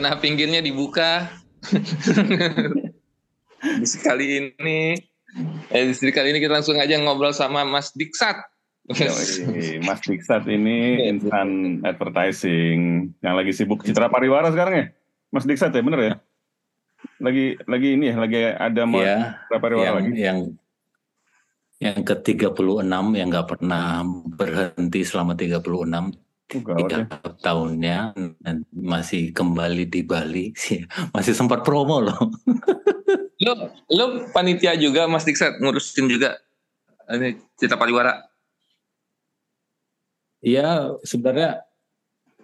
Kena pinggirnya dibuka. Sekali ini, eh, kali ini kita langsung aja ngobrol sama Mas Diksat. Mas Diksat ini insan advertising yang lagi sibuk citra pariwara sekarang ya? Mas Diksat ya bener ya? Lagi lagi ini ya, lagi ada mau ya, citra pariwara yang, lagi. Yang yang ke-36 yang nggak pernah berhenti selama 36 Ya. tiga tahunnya dan masih kembali di Bali. Sih masih sempat promo loh. Lo lo panitia juga Mas Diksat ngurusin juga. Ini citra pariwara. ya sebenarnya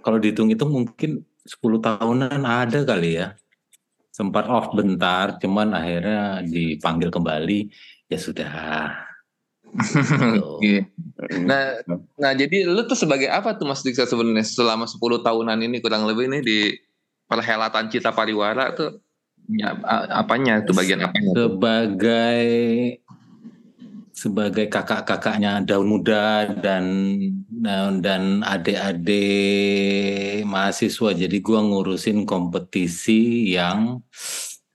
kalau dihitung itu mungkin 10 tahunan ada kali ya. Sempat off bentar cuman akhirnya dipanggil kembali. Ya sudah Gitu. Oke. Nah, nah jadi lu tuh sebagai apa tuh Mas Diksa sebenarnya selama 10 tahunan ini kurang lebih ini di perhelatan Cita Pariwara tuh ya, apanya tuh bagian apanya tuh? sebagai sebagai kakak-kakaknya daun muda dan dan adik-adik mahasiswa jadi gua ngurusin kompetisi yang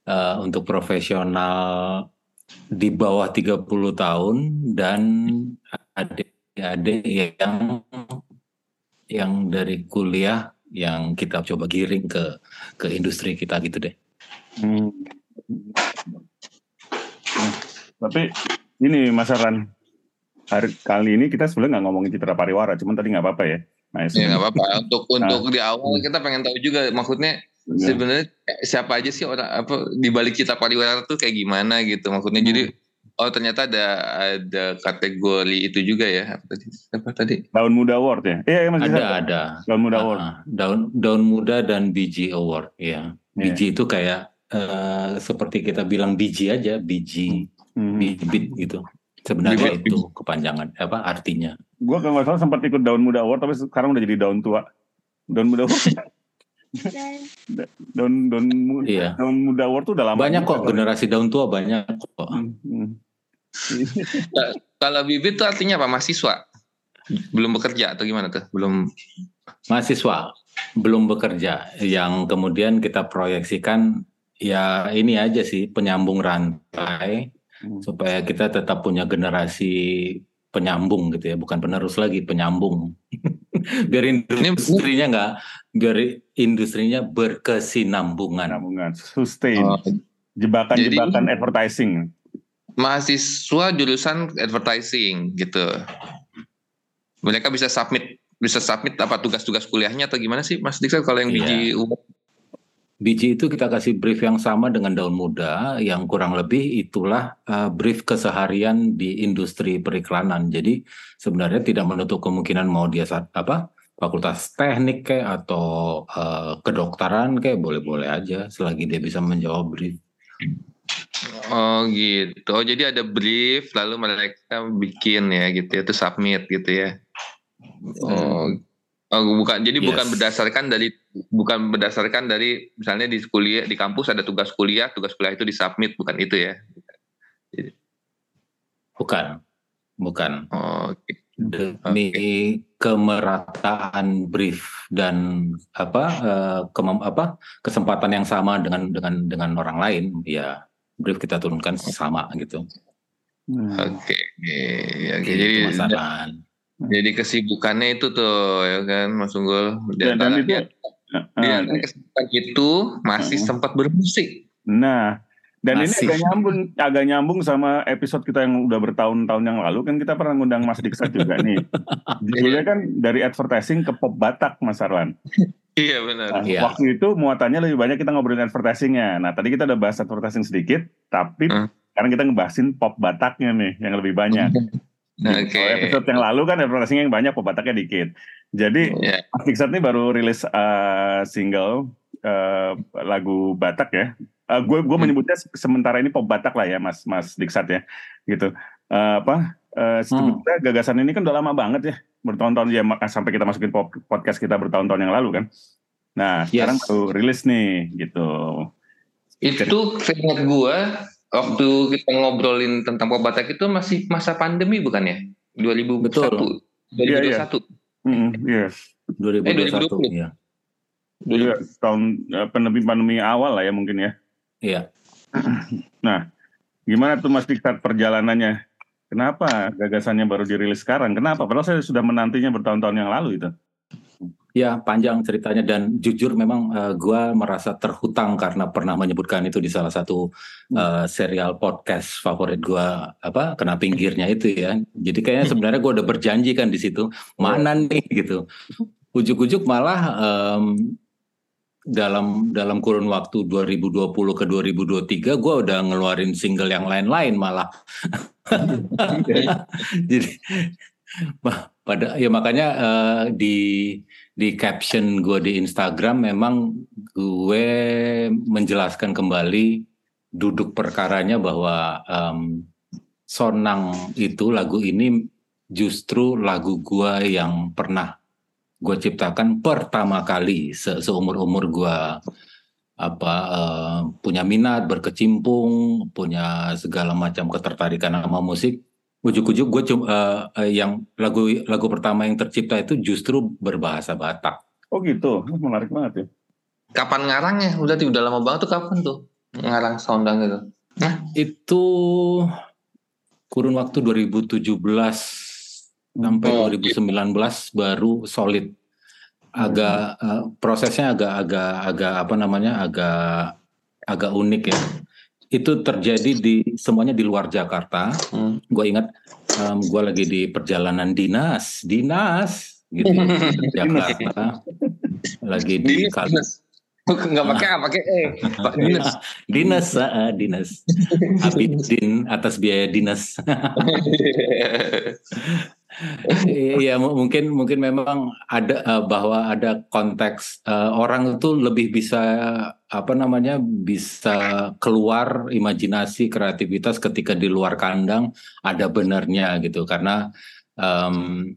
eh, untuk profesional di bawah 30 tahun dan adik-adik yang yang dari kuliah yang kita coba giring ke ke industri kita gitu deh. Hmm. Nah, tapi ini Mas Aran, hari kali ini kita sebenarnya nggak ngomongin citra pariwara, cuman tadi nggak apa-apa ya. Nah, Ya nggak apa-apa. Untuk untuk di awal kita pengen tahu juga maksudnya sebenarnya- sebenarnya siapa aja sih orang apa di balik Cita Pariwara tuh kayak gimana gitu maksudnya. Hmm. Jadi oh ternyata ada ada kategori itu juga ya apa tadi? Apa tadi? Daun Muda Award ya? Iya, Mas Ada ada. Daun Muda Ah, Award. ah. daun daun muda dan biji award ya. Iya. Biji itu kayak eh, seperti kita bilang biji aja, biji Hmm. bibit gitu. Sebenarnya Bibit. itu kepanjangan apa artinya? Gua kalau nggak salah sempat ikut Daun Muda Award, tapi sekarang udah jadi daun tua. Daun Muda Award. daun daun muda, Iya. daun muda award tuh udah lama. Banyak kok generasi daun tua banyak kok. Hmm, hmm. Kalau bibit tuh artinya apa? Mahasiswa? Belum bekerja atau gimana tuh? Belum Mahasiswa belum bekerja yang kemudian kita proyeksikan ya ini aja sih penyambung rantai Hmm. supaya kita tetap punya generasi penyambung gitu ya, bukan penerus lagi, penyambung. biar industrinya nggak, biar industrinya berkesinambungan. Nabungan, sustain, Oh, jebakan-jebakan advertising. mahasiswa jurusan advertising gitu. Mereka bisa submit bisa submit apa tugas-tugas kuliahnya atau gimana sih Mas Diksa kalau yang Iya. biji umum? Biji itu kita kasih brief yang sama dengan daun muda, yang kurang lebih itulah uh, brief keseharian di industri periklanan. Jadi sebenarnya tidak menutup kemungkinan mau dia saat apa fakultas teknik kayak atau uh, kedokteran kayak boleh-boleh aja selagi dia bisa menjawab brief. Oh gitu. Oh jadi ada brief lalu mereka bikin ya gitu ya, itu submit gitu ya. Oh, oh bukan. Jadi Yes. bukan berdasarkan dari bukan berdasarkan dari misalnya di kuliah di kampus ada tugas kuliah, tugas kuliah itu disubmit bukan itu ya. Bukan, bukan. Oh, oke. demi kemerataan brief dan apa eh, kemam- apa kesempatan yang sama dengan dengan dengan orang lain ya brief kita turunkan sama gitu. Oke, ya, oke. Gitu, jadi Mas Aran. Jadi kesibukannya itu tuh ya kan Mas Unggul. Di Dan, dan antara itu, dia, dia ah, kesibukan itu masih Hmm. sempat bermusik. nah, dan ini Masih. agak nyambung, agak nyambung sama episode kita yang udah bertahun-tahun yang lalu kan kita pernah ngundang Mas Diksat juga nih. Judulnya kan dari advertising ke pop Batak, Mas Arwan. Iya benar. Nah, Iya. Waktu itu muatannya lebih banyak kita ngobrolin advertisingnya. Nah, tadi kita udah bahas advertising sedikit, tapi Hmm. sekarang kita ngebahasin pop Bataknya nih yang lebih banyak. Oke. Kalau episode yang lalu kan advertising yang banyak, pop Bataknya dikit. Jadi Ya. Mas Diksat nih baru rilis uh, single uh, lagu Batak ya. Uh, gue gue Hmm. menyebutnya se- sementara ini pop Batak lah ya, Mas Mas Diksat ya, gitu. Uh, apa? Uh, sebetulnya gagasan ini kan udah lama banget ya, bertahun-tahun ya sampai kita masukin podcast kita bertahun-tahun yang lalu kan. Nah Yes. sekarang baru rilis nih, gitu. Itu seingat gua waktu kita ngobrolin tentang pop Batak itu masih masa pandemi bukan ya? 2001. Betul. 2021. Mm, yes. 2021 2020. ya. Iya, tahun pandemi-pandemi awal lah ya mungkin ya. Iya. Nah, gimana tuh Mas Diktat perjalanannya? Kenapa gagasannya baru dirilis sekarang? Kenapa? Padahal saya sudah menantinya bertahun-tahun yang lalu itu. Ya panjang ceritanya dan jujur memang uh, gue merasa terhutang karena pernah menyebutkan itu di salah satu uh, serial podcast favorit gue apa kena pinggirnya itu ya. Jadi kayaknya sebenarnya gue udah berjanji kan di situ mana nih gitu. Ujuk-ujuk malah um, dalam dalam kurun waktu 2020 ke 2023 gue udah ngeluarin single yang lain-lain malah. Jadi pada ya makanya uh, di di caption gue di Instagram memang gue menjelaskan kembali duduk perkaranya bahwa um, Sonang itu lagu ini justru lagu gue yang pernah gue ciptakan pertama kali se seumur umur gue apa uh, punya minat berkecimpung punya segala macam ketertarikan sama musik ujuk-ujuk gue cuma uh, uh, yang lagu lagu pertama yang tercipta itu justru berbahasa Batak. Oh gitu, menarik banget ya. Kapan ngarangnya? Udah udah lama banget tuh kapan tuh ngarang soundang itu? Nah, itu kurun waktu 2017 sampai oh, 2019 baru solid. Agak uh, prosesnya agak agak agak apa namanya? agak agak unik ya itu terjadi di semuanya di luar Jakarta. Hmm. Gue ingat um, gue lagi di perjalanan dinas, dinas gitu ya, Jakarta. lagi di dinas. Nggak pakai A, pakai E. Pak dinas. dinas, uh, dinas. Abidin atas biaya dinas. Iya mungkin mungkin memang ada uh, bahwa ada konteks uh, orang itu lebih bisa apa namanya bisa keluar imajinasi kreativitas ketika di luar kandang ada benarnya gitu. Karena um,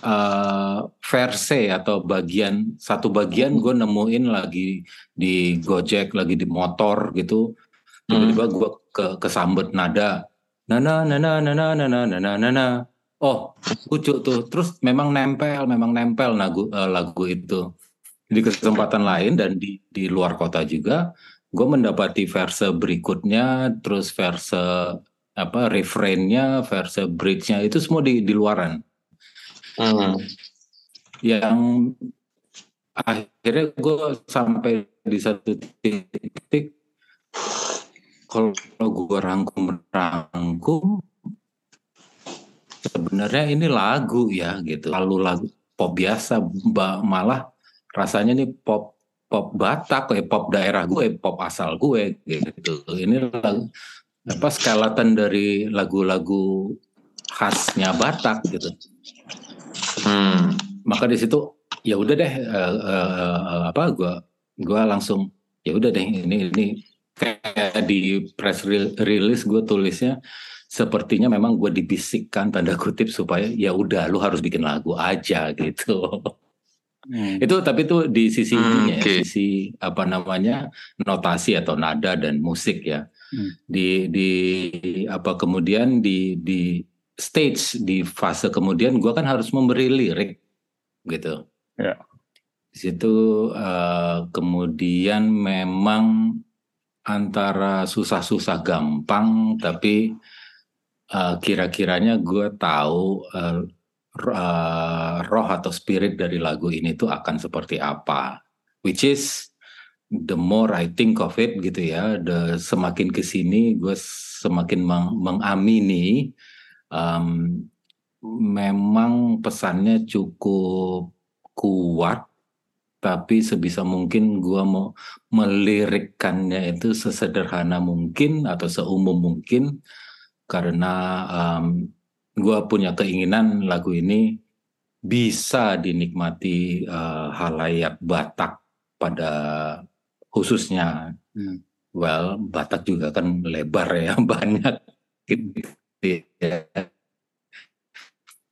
uh, verse atau bagian satu bagian gue nemuin lagi di Gojek lagi di motor gitu tiba-tiba gue ke kesambet nada. Nana nana nana nana nana nana Oh, lucu tuh. Terus memang nempel, memang nempel lagu uh, lagu itu. Di kesempatan lain dan di di luar kota juga, gue mendapati verse berikutnya, terus verse apa refrainnya, verse bridge-nya itu semua di di luaran. Hmm. Yang akhirnya gue sampai di satu titik kalau gue rangkum rangkum sebenarnya ini lagu ya gitu. Lalu lagu pop biasa malah rasanya ini pop pop Batak eh pop daerah gue pop asal gue gitu. Ini lagu apa skeleton dari lagu-lagu khasnya Batak gitu. Hmm. maka di situ ya udah deh uh, uh, apa gue gue langsung ya udah deh ini ini kayak di press release gue tulisnya sepertinya memang gue dibisikkan tanda kutip supaya ya udah lu harus bikin lagu aja gitu. Hmm. itu tapi itu di sisi hmm, ininya okay. ya, sisi apa namanya notasi atau nada dan musik ya. Hmm. Di di apa kemudian di di stage di fase kemudian gue kan harus memberi lirik gitu. Ya. Di situ uh, kemudian memang antara susah-susah gampang tapi uh, kira-kiranya gue tahu uh, roh atau spirit dari lagu ini tuh akan seperti apa. Which is the more I think of it gitu ya, the semakin ke sini gue semakin meng mengamini um, memang pesannya cukup kuat tapi sebisa mungkin gue mau melirikkannya itu sesederhana mungkin atau seumum mungkin karena um, gue punya keinginan lagu ini bisa dinikmati uh, halayak Batak pada khususnya. Hmm. Well, Batak juga kan lebar ya banyak gitu ya.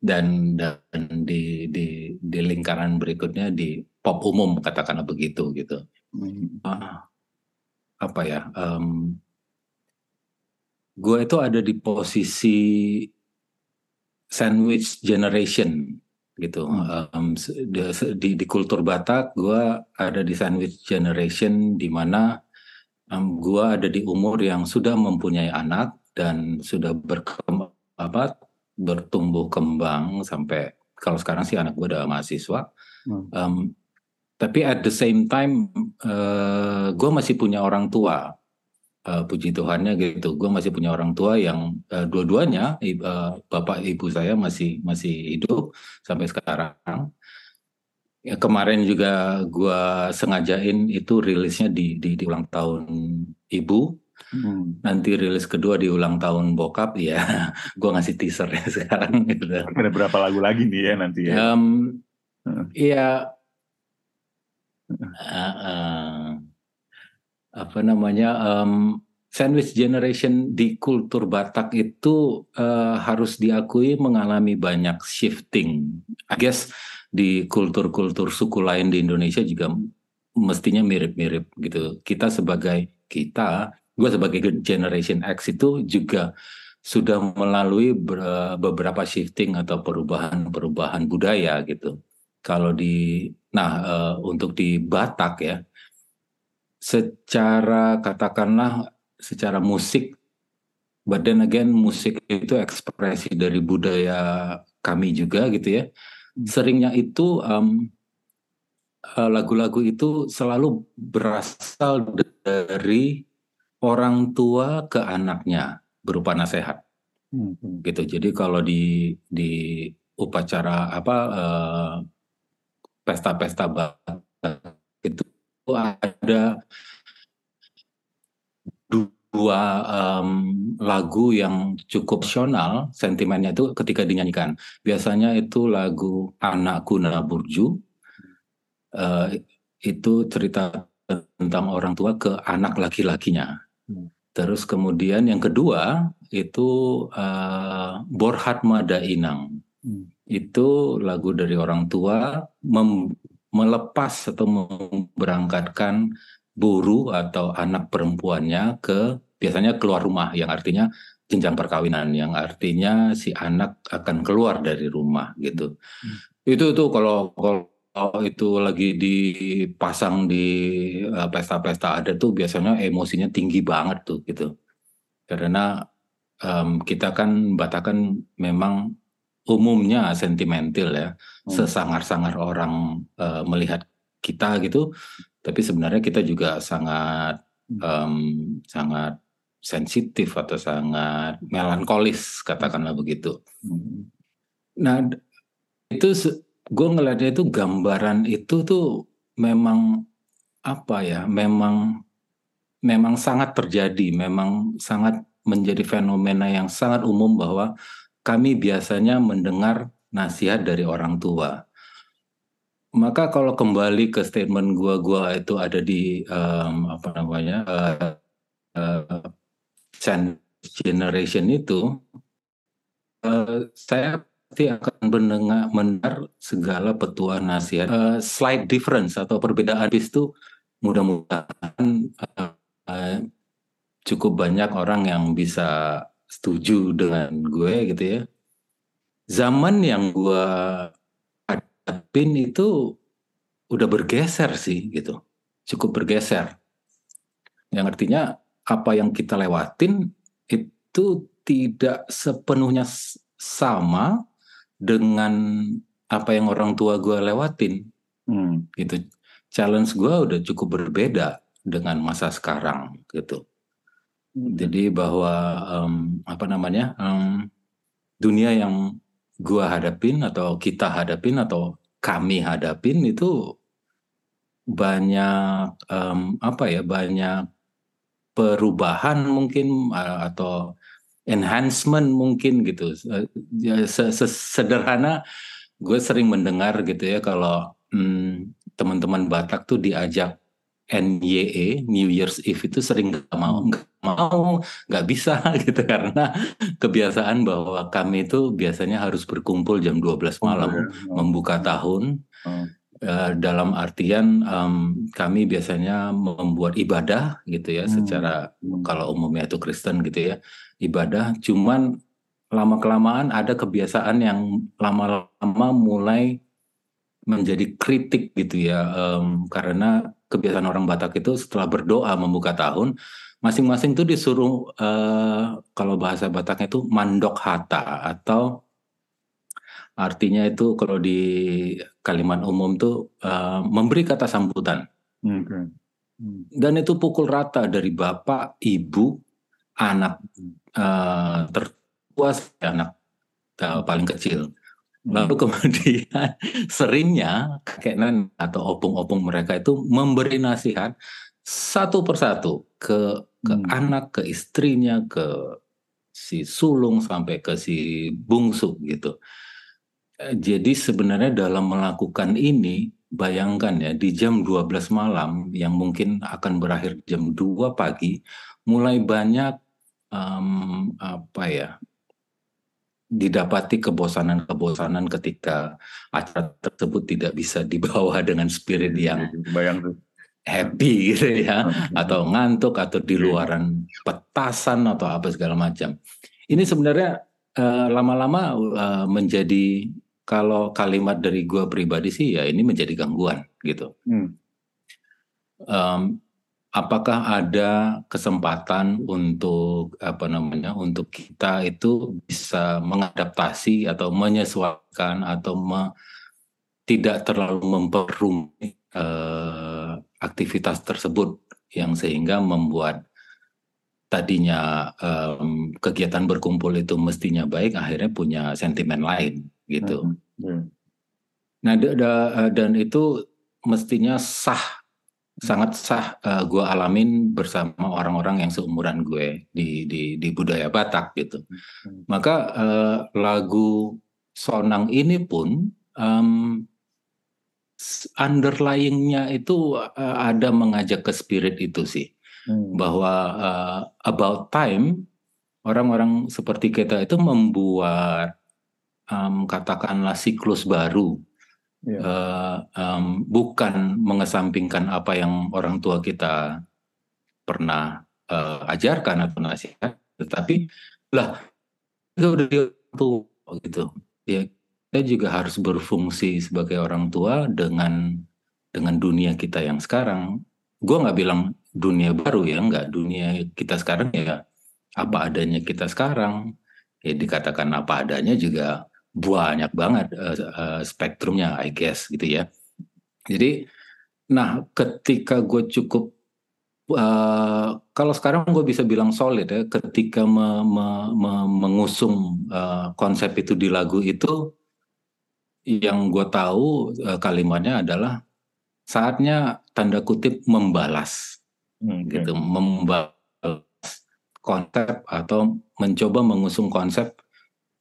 Dan dan di di di lingkaran berikutnya di pop umum katakanlah begitu gitu. Hmm. Uh, apa ya? Um, gue itu ada di posisi sandwich generation gitu. Um, di, di, di kultur Batak, gue ada di sandwich generation di mana um, gue ada di umur yang sudah mempunyai anak dan sudah berkembang apa bertumbuh kembang sampai kalau sekarang sih anak gue udah mahasiswa. Hmm. Um, tapi at the same time, uh, gue masih punya orang tua uh, puji Tuhannya gitu gue masih punya orang tua yang uh, dua-duanya uh, bapak ibu saya masih masih hidup sampai sekarang ya kemarin juga gue sengajain itu rilisnya di, di di ulang tahun ibu Hmm. Nanti rilis kedua di ulang tahun bokap ya, gue ngasih teaser ya sekarang. Gitu. Ada berapa lagu lagi nih ya nanti ya? Um, Iya. Uh, uh, apa namanya um, sandwich generation di kultur Batak itu uh, harus diakui mengalami banyak shifting. I guess di kultur-kultur suku lain di Indonesia juga mestinya mirip-mirip gitu. Kita sebagai kita, gue sebagai generation X itu juga sudah melalui beberapa shifting atau perubahan-perubahan budaya gitu. Kalau di, nah uh, untuk di Batak ya, secara katakanlah secara musik but then again musik itu ekspresi dari budaya kami juga gitu ya hmm. seringnya itu um, lagu-lagu itu selalu berasal dari orang tua ke anaknya berupa nasihat hmm. gitu jadi kalau di di upacara apa uh, pesta-pesta itu ada dua um, lagu yang cukup nasional sentimennya itu ketika dinyanyikan biasanya itu lagu anakku Naburju uh, itu cerita tentang orang tua ke anak laki-lakinya hmm. terus kemudian yang kedua itu uh, Borhat Mada Inang hmm. itu lagu dari orang tua melepas atau memberangkatkan buru atau anak perempuannya ke biasanya keluar rumah yang artinya jenjang perkawinan yang artinya si anak akan keluar dari rumah gitu. Hmm. Itu tuh kalau kalau itu lagi dipasang di uh, pesta-pesta ada tuh biasanya emosinya tinggi banget tuh gitu. Karena um, kita kan Batakan memang umumnya sentimental ya, hmm. sesangar-sangar orang uh, melihat kita gitu, tapi sebenarnya kita juga sangat um, sangat sensitif atau sangat melankolis katakanlah begitu. Hmm. Nah itu gue ngeliatnya itu gambaran itu tuh memang apa ya, memang memang sangat terjadi, memang sangat menjadi fenomena yang sangat umum bahwa kami biasanya mendengar nasihat dari orang tua. Maka kalau kembali ke statement gua, gua itu ada di um, apa namanya uh, uh, generation itu, uh, saya pasti akan mendengar, mendengar segala petua nasihat. Uh, slight difference atau perbedaan itu mudah-mudahan uh, uh, cukup banyak orang yang bisa setuju dengan gue gitu ya. Zaman yang gue hadapin itu udah bergeser sih gitu. Cukup bergeser. Yang artinya apa yang kita lewatin itu tidak sepenuhnya sama dengan apa yang orang tua gue lewatin. Hmm. Gitu. Challenge gue udah cukup berbeda dengan masa sekarang gitu. Jadi bahwa um, apa namanya um, dunia yang gua hadapin atau kita hadapin atau kami hadapin itu banyak um, apa ya banyak perubahan mungkin atau enhancement mungkin gitu. Ya, sederhana gue sering mendengar gitu ya kalau hmm, teman-teman Batak tuh diajak NYE New Year's Eve itu sering nggak mau nggak mau nggak bisa gitu karena kebiasaan bahwa kami itu biasanya harus berkumpul jam 12 malam oh, ya. oh. membuka tahun oh. uh, dalam artian um, kami biasanya membuat ibadah gitu ya hmm. secara hmm. kalau umumnya itu Kristen gitu ya ibadah cuman lama kelamaan ada kebiasaan yang lama-lama mulai menjadi kritik gitu ya um, karena kebiasaan orang Batak itu setelah berdoa membuka tahun masing-masing tuh disuruh uh, kalau bahasa Bataknya itu mandok hata atau artinya itu kalau di kalimat umum tuh uh, memberi kata sambutan okay. Hmm. dan itu pukul rata dari bapak ibu anak uh, tertua anak uh, paling kecil Lalu hmm. kemudian seringnya kakek nenek atau opung-opung mereka itu memberi nasihat satu persatu ke ke hmm. anak, ke istrinya, ke si sulung sampai ke si bungsu gitu. Eh, jadi sebenarnya dalam melakukan ini bayangkan ya di jam 12 malam yang mungkin akan berakhir jam 2 pagi mulai banyak um, apa ya didapati kebosanan-kebosanan ketika acara tersebut tidak bisa dibawa dengan spirit yang bayang happy gitu ya atau ngantuk atau di luaran petasan atau apa segala macam. Ini sebenarnya uh, lama-lama uh, menjadi kalau kalimat dari gua pribadi sih ya ini menjadi gangguan gitu. Hmm. Um, apakah ada kesempatan untuk apa namanya untuk kita itu bisa mengadaptasi atau menyesuaikan atau me, tidak terlalu memperumit uh, aktivitas tersebut yang sehingga membuat tadinya um, kegiatan berkumpul itu mestinya baik akhirnya punya sentimen lain gitu. Hmm. Hmm. Nah dan itu mestinya sah sangat sah uh, gue alamin bersama orang-orang yang seumuran gue di di di budaya Batak gitu. Hmm. Maka uh, lagu Sonang ini pun um, underlyingnya itu uh, ada mengajak ke spirit itu sih hmm. bahwa uh, about time orang-orang seperti kita itu membuat um, katakanlah siklus baru yeah. Iya. uh, um, bukan mengesampingkan apa yang orang tua kita pernah uh, ajarkan atau nasihat, tetapi lah itu udah tua gitu ya kita juga harus berfungsi sebagai orang tua dengan dengan dunia kita yang sekarang. Gue nggak bilang dunia baru ya, nggak dunia kita sekarang ya apa adanya kita sekarang. Ya dikatakan apa adanya juga banyak banget uh, uh, spektrumnya I guess gitu ya. Jadi nah ketika gue cukup uh, kalau sekarang gue bisa bilang solid ya ketika me, me, me, mengusung uh, konsep itu di lagu itu yang gue tahu uh, kalimatnya adalah saatnya tanda kutip membalas hmm, gitu membalas konsep atau mencoba mengusung konsep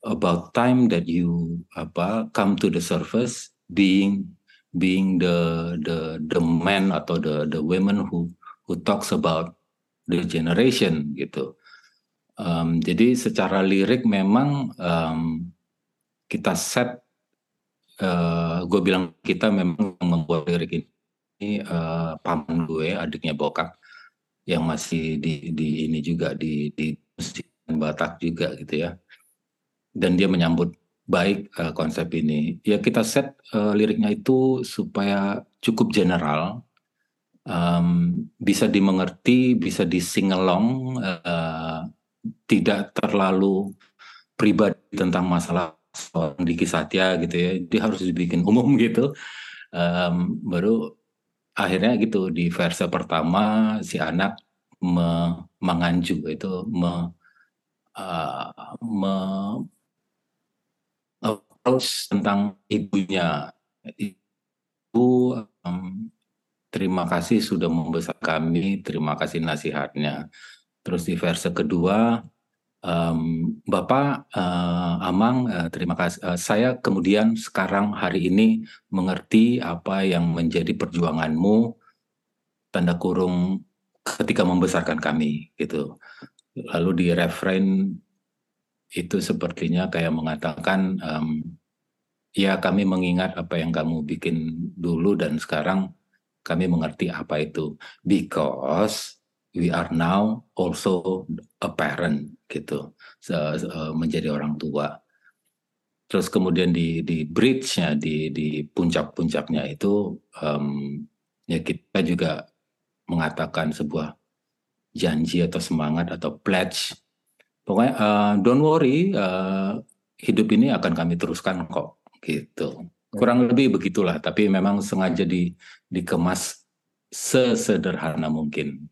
about time that you apa come to the surface being being the the the man atau the the women who who talks about the generation gitu. Um, jadi secara lirik memang um, kita set, uh, gue bilang kita memang membuat lirik ini uh, paman gue, adiknya bokap yang masih di di ini juga di di Batak juga gitu ya dan dia menyambut baik uh, konsep ini. Ya kita set uh, liriknya itu supaya cukup general, um, bisa dimengerti, bisa dising along, uh, tidak terlalu pribadi tentang masalah seorang Diki Satya gitu ya. Dia harus dibikin umum gitu. Um, baru akhirnya gitu di verse pertama si anak me, menganju itu me, uh, me, approach tentang ibunya. Ibu, um, terima kasih sudah membesar kami, terima kasih nasihatnya. Terus di verse kedua, um, Bapak uh, Amang, uh, terima kasih. Uh, saya kemudian sekarang hari ini mengerti apa yang menjadi perjuanganmu, tanda kurung ketika membesarkan kami, gitu. Lalu di refrain itu sepertinya kayak mengatakan um, ya kami mengingat apa yang kamu bikin dulu dan sekarang kami mengerti apa itu. Because we are now also a parent gitu. Uh, menjadi orang tua. Terus kemudian di di bridge-nya di di puncak-puncaknya itu um, ya kita juga mengatakan sebuah janji atau semangat atau pledge pokoknya uh, don't worry uh, hidup ini akan kami teruskan kok gitu kurang lebih begitulah tapi memang sengaja di dikemas sesederhana mungkin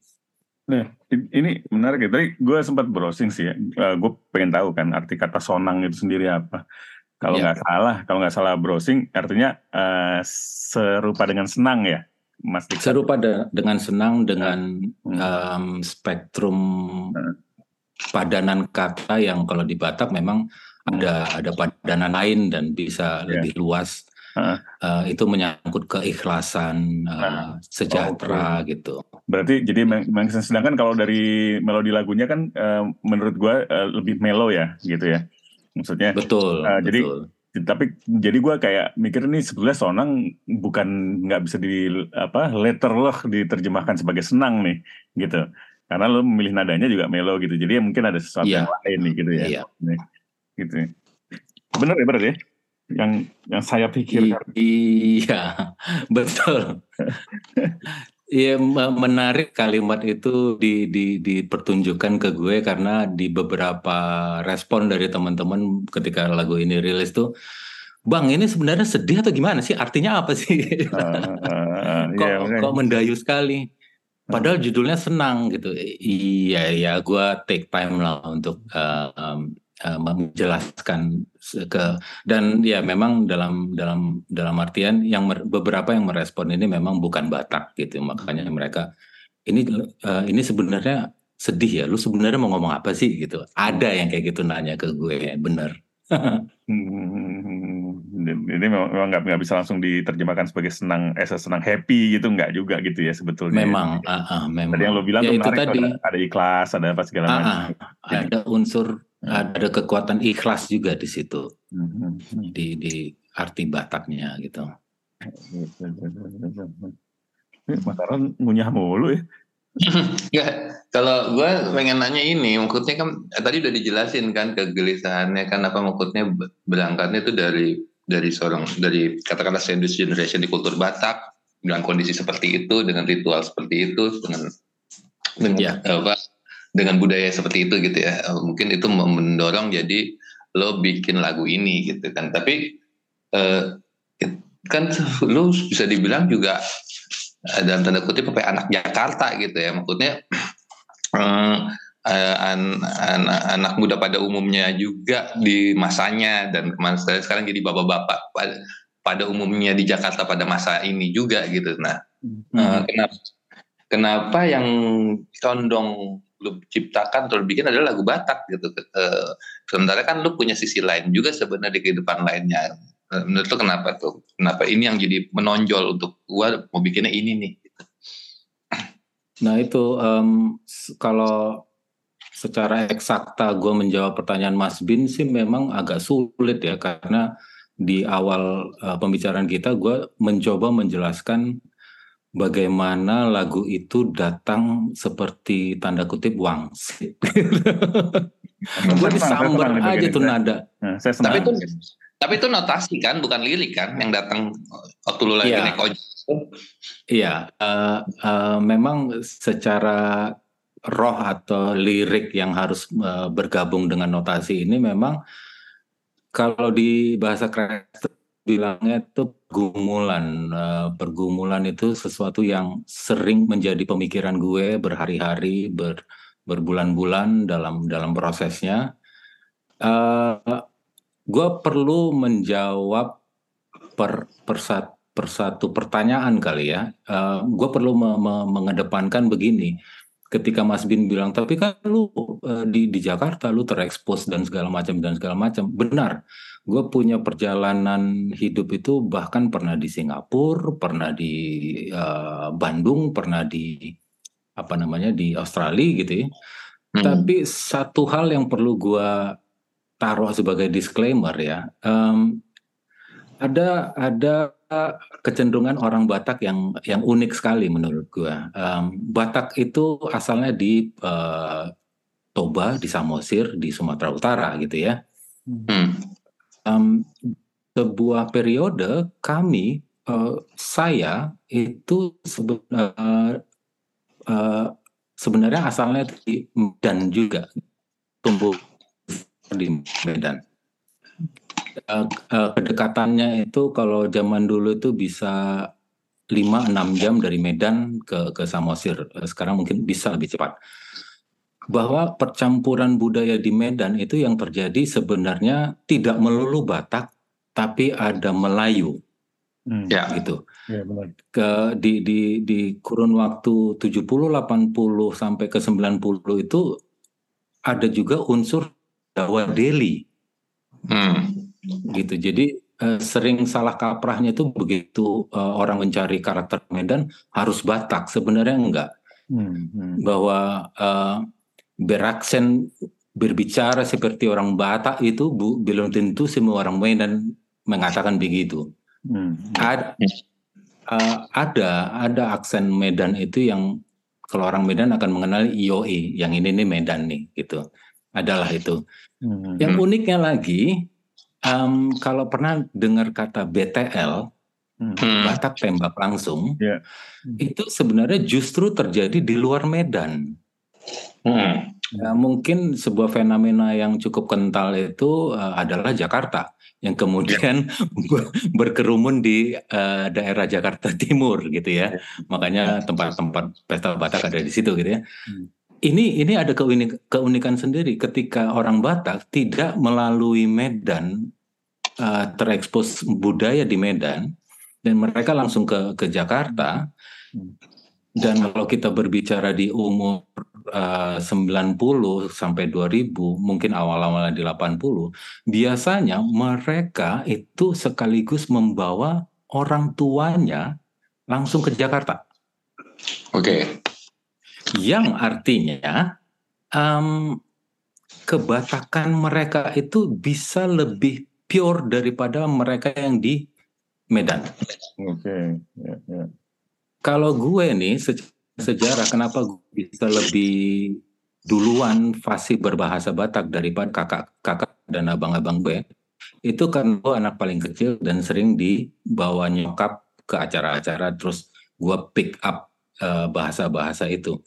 Nah, ini menarik ya. Tadi gue sempat browsing sih ya. Uh, gue pengen tahu kan arti kata sonang itu sendiri apa. Kalau iya. nggak yeah. salah, kalau nggak salah browsing, artinya uh, serupa dengan senang ya, Mas Dika. Serupa de dengan senang dengan hmm. um, spektrum hmm. Padanan kata yang kalau di Batak memang ada ada padanan lain dan bisa yeah. lebih luas. Uh. Uh, itu menyangkut keikhlasan, uh, nah. sejahtera oh, okay. gitu. Berarti jadi sedangkan kalau dari melodi lagunya kan uh, menurut gue uh, lebih melo ya, gitu ya maksudnya betul uh, jadi betul. tapi jadi gue kayak mikir nih sebetulnya sonang bukan nggak bisa di apa letter loh diterjemahkan sebagai senang nih gitu karena lo memilih nadanya juga melo gitu jadi ya mungkin ada sesuatu yeah. yang lain nih gitu ya yeah. gitu bener ya bener ya yang yang saya pikir iya betul Iya menarik kalimat itu di, di, dipertunjukkan ke gue karena di beberapa respon dari teman-teman ketika lagu ini rilis tuh, bang ini sebenarnya sedih atau gimana sih? Artinya apa sih? Uh, uh, kok, yeah, kok mendayu sekali? Padahal judulnya senang gitu. Iya ya, gue take time lah untuk uh, um, uh, menjelaskan ke dan ya memang dalam dalam dalam artian yang mer, beberapa yang merespon ini memang bukan Batak gitu. Makanya hmm. mereka ini uh, ini sebenarnya sedih ya lu sebenarnya mau ngomong apa sih? gitu. Ada yang kayak gitu nanya ke gue bener ini memang nggak nggak bisa langsung diterjemahkan sebagai senang eh senang happy gitu. Nggak juga gitu ya sebetulnya. Memang uh, uh, memang. Tadi yang lo bilang ya, itu tadi. ada, ada ikhlas ada apa segala uh, macam. ada unsur ada kekuatan ikhlas juga di situ. Hmm. di di arti Bataknya gitu. Mas Aron ngunyah mulu ya. ya, kalau gue pengen nanya ini, maksudnya kan eh, tadi udah dijelasin kan kegelisahannya kan apa maksudnya berangkatnya itu dari dari seorang dari katakanlah sandwich generation di kultur Batak dengan kondisi seperti itu, dengan ritual seperti itu, dengan dengan ya. apa dengan budaya seperti itu gitu ya. Eh, mungkin itu mendorong jadi lo bikin lagu ini gitu kan. Tapi uh, kan lo bisa dibilang juga uh, dalam tanda kutip apa anak Jakarta gitu ya. Maksudnya uh, an, an, anak muda pada umumnya juga di masanya dan kemarin sekarang jadi bapak-bapak pada, pada umumnya di Jakarta pada masa ini juga gitu nah hmm. uh, kenapa kenapa yang condong lu ciptakan atau lu bikin adalah lagu Batak gitu. E, sementara kan lu punya sisi lain juga sebenarnya di kehidupan lainnya. E, menurut lu kenapa tuh? Kenapa ini yang jadi menonjol untuk gua mau bikinnya ini nih? Nah itu um, kalau secara eksakta gue menjawab pertanyaan Mas Bin sih memang agak sulit ya karena di awal uh, pembicaraan kita gue mencoba menjelaskan bagaimana lagu itu datang seperti tanda kutip wangsit. Gue disamber aja tuh nada. Nah, tapi itu tapi itu notasi kan, bukan lirik kan yang datang waktu lu lagi yeah. naik ojek. Iya, uh, uh, memang secara roh atau lirik yang harus uh, bergabung dengan notasi ini memang kalau di bahasa Kristen bilangnya itu pergumulan. Uh, pergumulan itu sesuatu yang sering menjadi pemikiran gue berhari-hari, ber, berbulan-bulan dalam dalam prosesnya. Uh, gue perlu menjawab per, persat, persatu pertanyaan kali ya. Uh, gue perlu me, me, mengedepankan begini. Ketika Mas Bin bilang, tapi kan lu uh, di di Jakarta lu terekspos dan segala macam dan segala macam. Benar gue punya perjalanan hidup itu bahkan pernah di Singapura, pernah di uh, Bandung, pernah di apa namanya di Australia gitu ya. Hmm. Tapi satu hal yang perlu gue taruh sebagai disclaimer ya, um, ada ada kecenderungan orang Batak yang yang unik sekali menurut gua. Um, Batak itu asalnya di uh, Toba, di Samosir, di Sumatera Utara gitu ya. Hmm. Um, sebuah periode kami, uh, saya itu sebe uh, uh, sebenarnya asalnya di Medan juga, tumbuh di Medan. Uh, uh, kedekatannya itu kalau zaman dulu itu bisa 5-6 jam dari Medan ke ke Samosir. Sekarang mungkin bisa lebih cepat bahwa percampuran budaya di Medan itu yang terjadi sebenarnya tidak melulu Batak tapi ada Melayu. Hmm. Ya. gitu. Ya, benar. Ke di di di kurun waktu 70 80 sampai ke 90 itu ada juga unsur Jawa Delhi. Hmm. Gitu. Jadi eh, sering salah kaprahnya itu begitu eh, orang mencari karakter Medan harus Batak, sebenarnya enggak. Hmm. Hmm. Bahwa eh, beraksen berbicara seperti orang Batak itu bu, belum tentu semua orang Medan mengatakan begitu. Hmm. Ad, uh, ada ada aksen Medan itu yang kalau orang Medan akan mengenal IOE, yang ini nih Medan nih gitu. Adalah itu. Hmm. Yang uniknya lagi um, kalau pernah dengar kata BTL hmm. Batak tembak langsung, yeah. itu sebenarnya justru terjadi di luar Medan. Hmm. Ya, mungkin sebuah fenomena yang cukup kental itu uh, adalah Jakarta yang kemudian ya. berkerumun di uh, daerah Jakarta Timur gitu ya. ya. Makanya tempat-tempat pesta Batak ada di situ gitu ya. Hmm. Ini ini ada keunik, keunikan sendiri ketika orang Batak tidak melalui Medan uh, terekspos budaya di Medan dan mereka langsung ke ke Jakarta. Hmm. Dan kalau kita berbicara di umur uh, 90 sampai 2000, mungkin awal-awal di 80, biasanya mereka itu sekaligus membawa orang tuanya langsung ke Jakarta. Oke. Okay. Yang artinya um, kebatakan mereka itu bisa lebih pure daripada mereka yang di Medan. Oke. Okay. Yeah, yeah. Kalau gue nih sejarah kenapa gue bisa lebih duluan fasih berbahasa Batak daripada kakak-kakak dan abang-abang gue itu kan gue anak paling kecil dan sering dibawa nyokap ke acara-acara terus gue pick up uh, bahasa-bahasa itu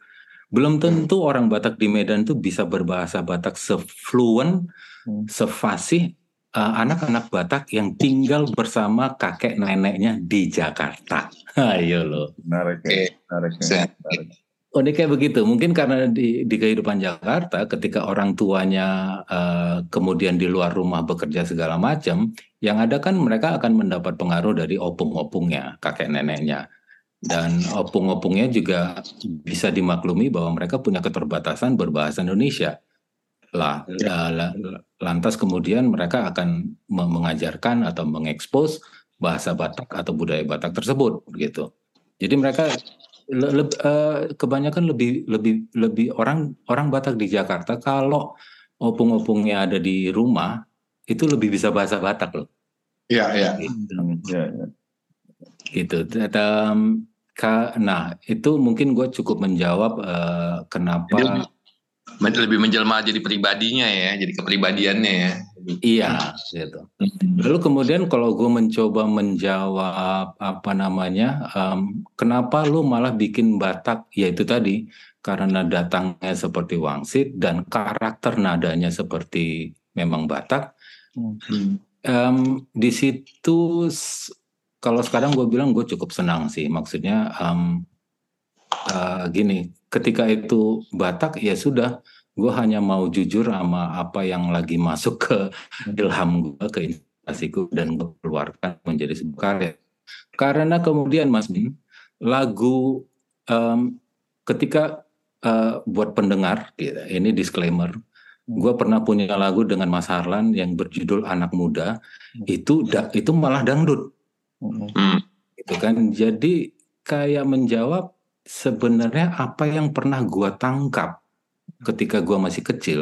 belum tentu orang Batak di Medan tuh bisa berbahasa Batak sefluent, hmm. sefasih uh, anak-anak Batak yang tinggal bersama kakek neneknya di Jakarta. Ayo lo. Menarik, ya. menarik, ya. menarik. Uniknya begitu, mungkin karena di, di kehidupan Jakarta, ketika orang tuanya uh, kemudian di luar rumah bekerja segala macam, yang ada kan mereka akan mendapat pengaruh dari opung-opungnya, kakek neneknya. Dan opung-opungnya juga bisa dimaklumi bahwa mereka punya keterbatasan berbahasa Indonesia lah ya. lantas kemudian mereka akan mengajarkan atau mengekspos bahasa Batak atau budaya Batak tersebut gitu jadi mereka le, le, uh, kebanyakan lebih lebih lebih orang orang Batak di Jakarta kalau opung-opungnya ada di rumah itu lebih bisa bahasa Batak loh iya iya gitu. ya, ya. gitu um, nah itu mungkin gue cukup menjawab uh, kenapa Jadi, lebih menjelma jadi pribadinya ya, jadi kepribadiannya ya. Iya, gitu. Lalu kemudian kalau gue mencoba menjawab apa namanya, um, kenapa lu malah bikin Batak? Ya itu tadi karena datangnya seperti Wangsit dan karakter nadanya seperti memang Batak. Hmm. Um, di situ kalau sekarang gue bilang gue cukup senang sih, maksudnya um, uh, gini, ketika itu Batak ya sudah. Gue hanya mau jujur sama apa yang lagi masuk ke ilham gue ke inspirasiku dan gue keluarkan menjadi sebuah karya. Karena kemudian Mas Bin lagu um, ketika uh, buat pendengar gitu, ini disclaimer gue pernah punya lagu dengan Mas Harlan yang berjudul anak muda. Itu da, itu malah dangdut hmm. itu kan jadi kayak menjawab sebenarnya apa yang pernah gue tangkap ketika gue masih kecil,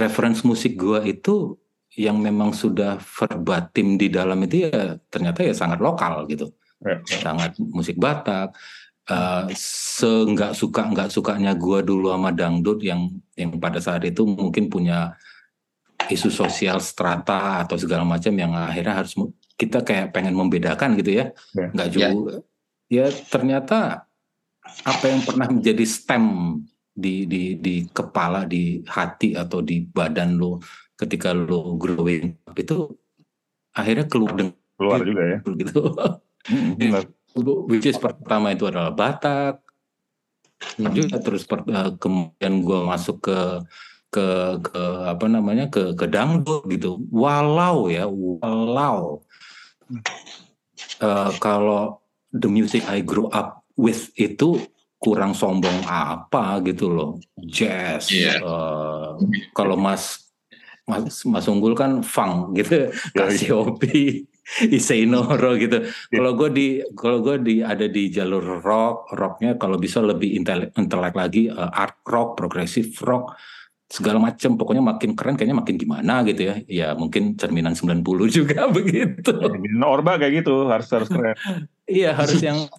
reference musik gue itu yang memang sudah verbatim di dalam itu ya ternyata ya sangat lokal gitu, ya. sangat musik Batak. Uh, seenggak suka nggak sukanya gue dulu sama dangdut yang yang pada saat itu mungkin punya isu sosial strata atau segala macam yang akhirnya harus kita kayak pengen membedakan gitu ya, ya. nggak ya. juga ya. ya ternyata apa yang pernah menjadi stem di di di kepala di hati atau di badan lo ketika lo growing up itu akhirnya keluar dengan keluar juga ya. gitu. Which is pertama itu adalah Batak. Juga terus per, uh, kemudian gue masuk ke ke ke apa namanya ke ke dangdut gitu. Walau ya walau uh, kalau the music I grew up with itu kurang sombong apa gitu loh jazz yeah. Iya. uh, kalau Mas Mas, Mas Unggul kan funk gitu kasih hobi Iseinoro gitu. Yeah. Kalau gue di kalau gue di ada di jalur rock, rocknya kalau bisa lebih intelek, intelek lagi uh, art rock, progressive rock, segala macam. Pokoknya makin keren kayaknya makin gimana gitu ya. Ya mungkin cerminan 90 juga begitu. Ya, Orba kayak gitu harus harus keren. iya harus yang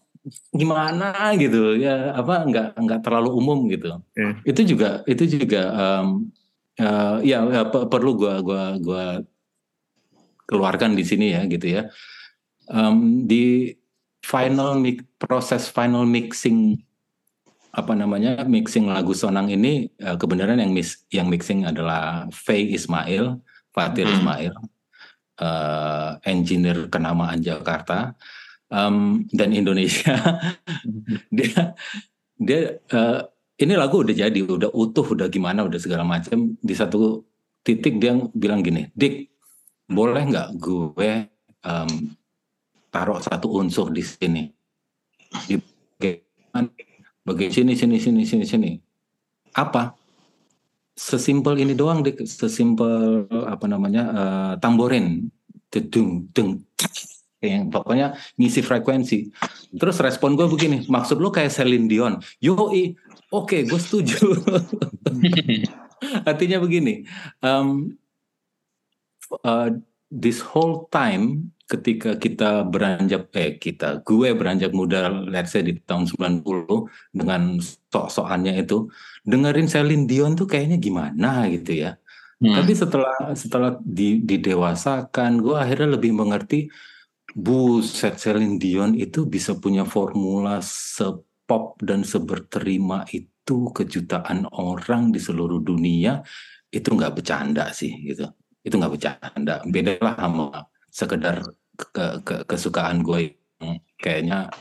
gimana gitu ya apa nggak nggak terlalu umum gitu. Yeah. Itu juga itu juga um, uh, ya, ya perlu gua gua gua keluarkan di sini ya gitu ya. Um, di final mix, proses final mixing apa namanya mixing lagu Sonang ini uh, kebenaran yang mix, yang mixing adalah Faye Ismail, Fatir hmm. Ismail, uh, engineer kenamaan Jakarta um, dan Indonesia. dia dia uh, ini lagu udah jadi, udah utuh, udah gimana, udah segala macam. Di satu titik dia bilang gini, Dik, boleh nggak gue um, taruh satu unsur di sini, di bagian sini, sini, sini, sini, sini. Apa? Sesimpel ini doang, Dik. Sesimpel apa namanya uh, tamborin, dedung, deng, yang pokoknya ngisi frekuensi. Terus respon gue begini, maksud lo kayak Celine Dion, yoi Oke, okay, gue setuju. Artinya begini, um, uh, this whole time ketika kita beranjak, eh kita, gue beranjak muda, let's say di tahun 90 dengan sok-sokannya itu, dengerin Celine Dion tuh kayaknya gimana gitu ya. Hmm. Tapi setelah setelah di, didewasakan, gue akhirnya lebih mengerti, buset Celine Dion itu bisa punya formula se pop dan seberterima itu kejutaan orang di seluruh dunia itu nggak bercanda sih gitu itu nggak bercanda beda lah sama sekedar ke, ke, kesukaan gue yang kayaknya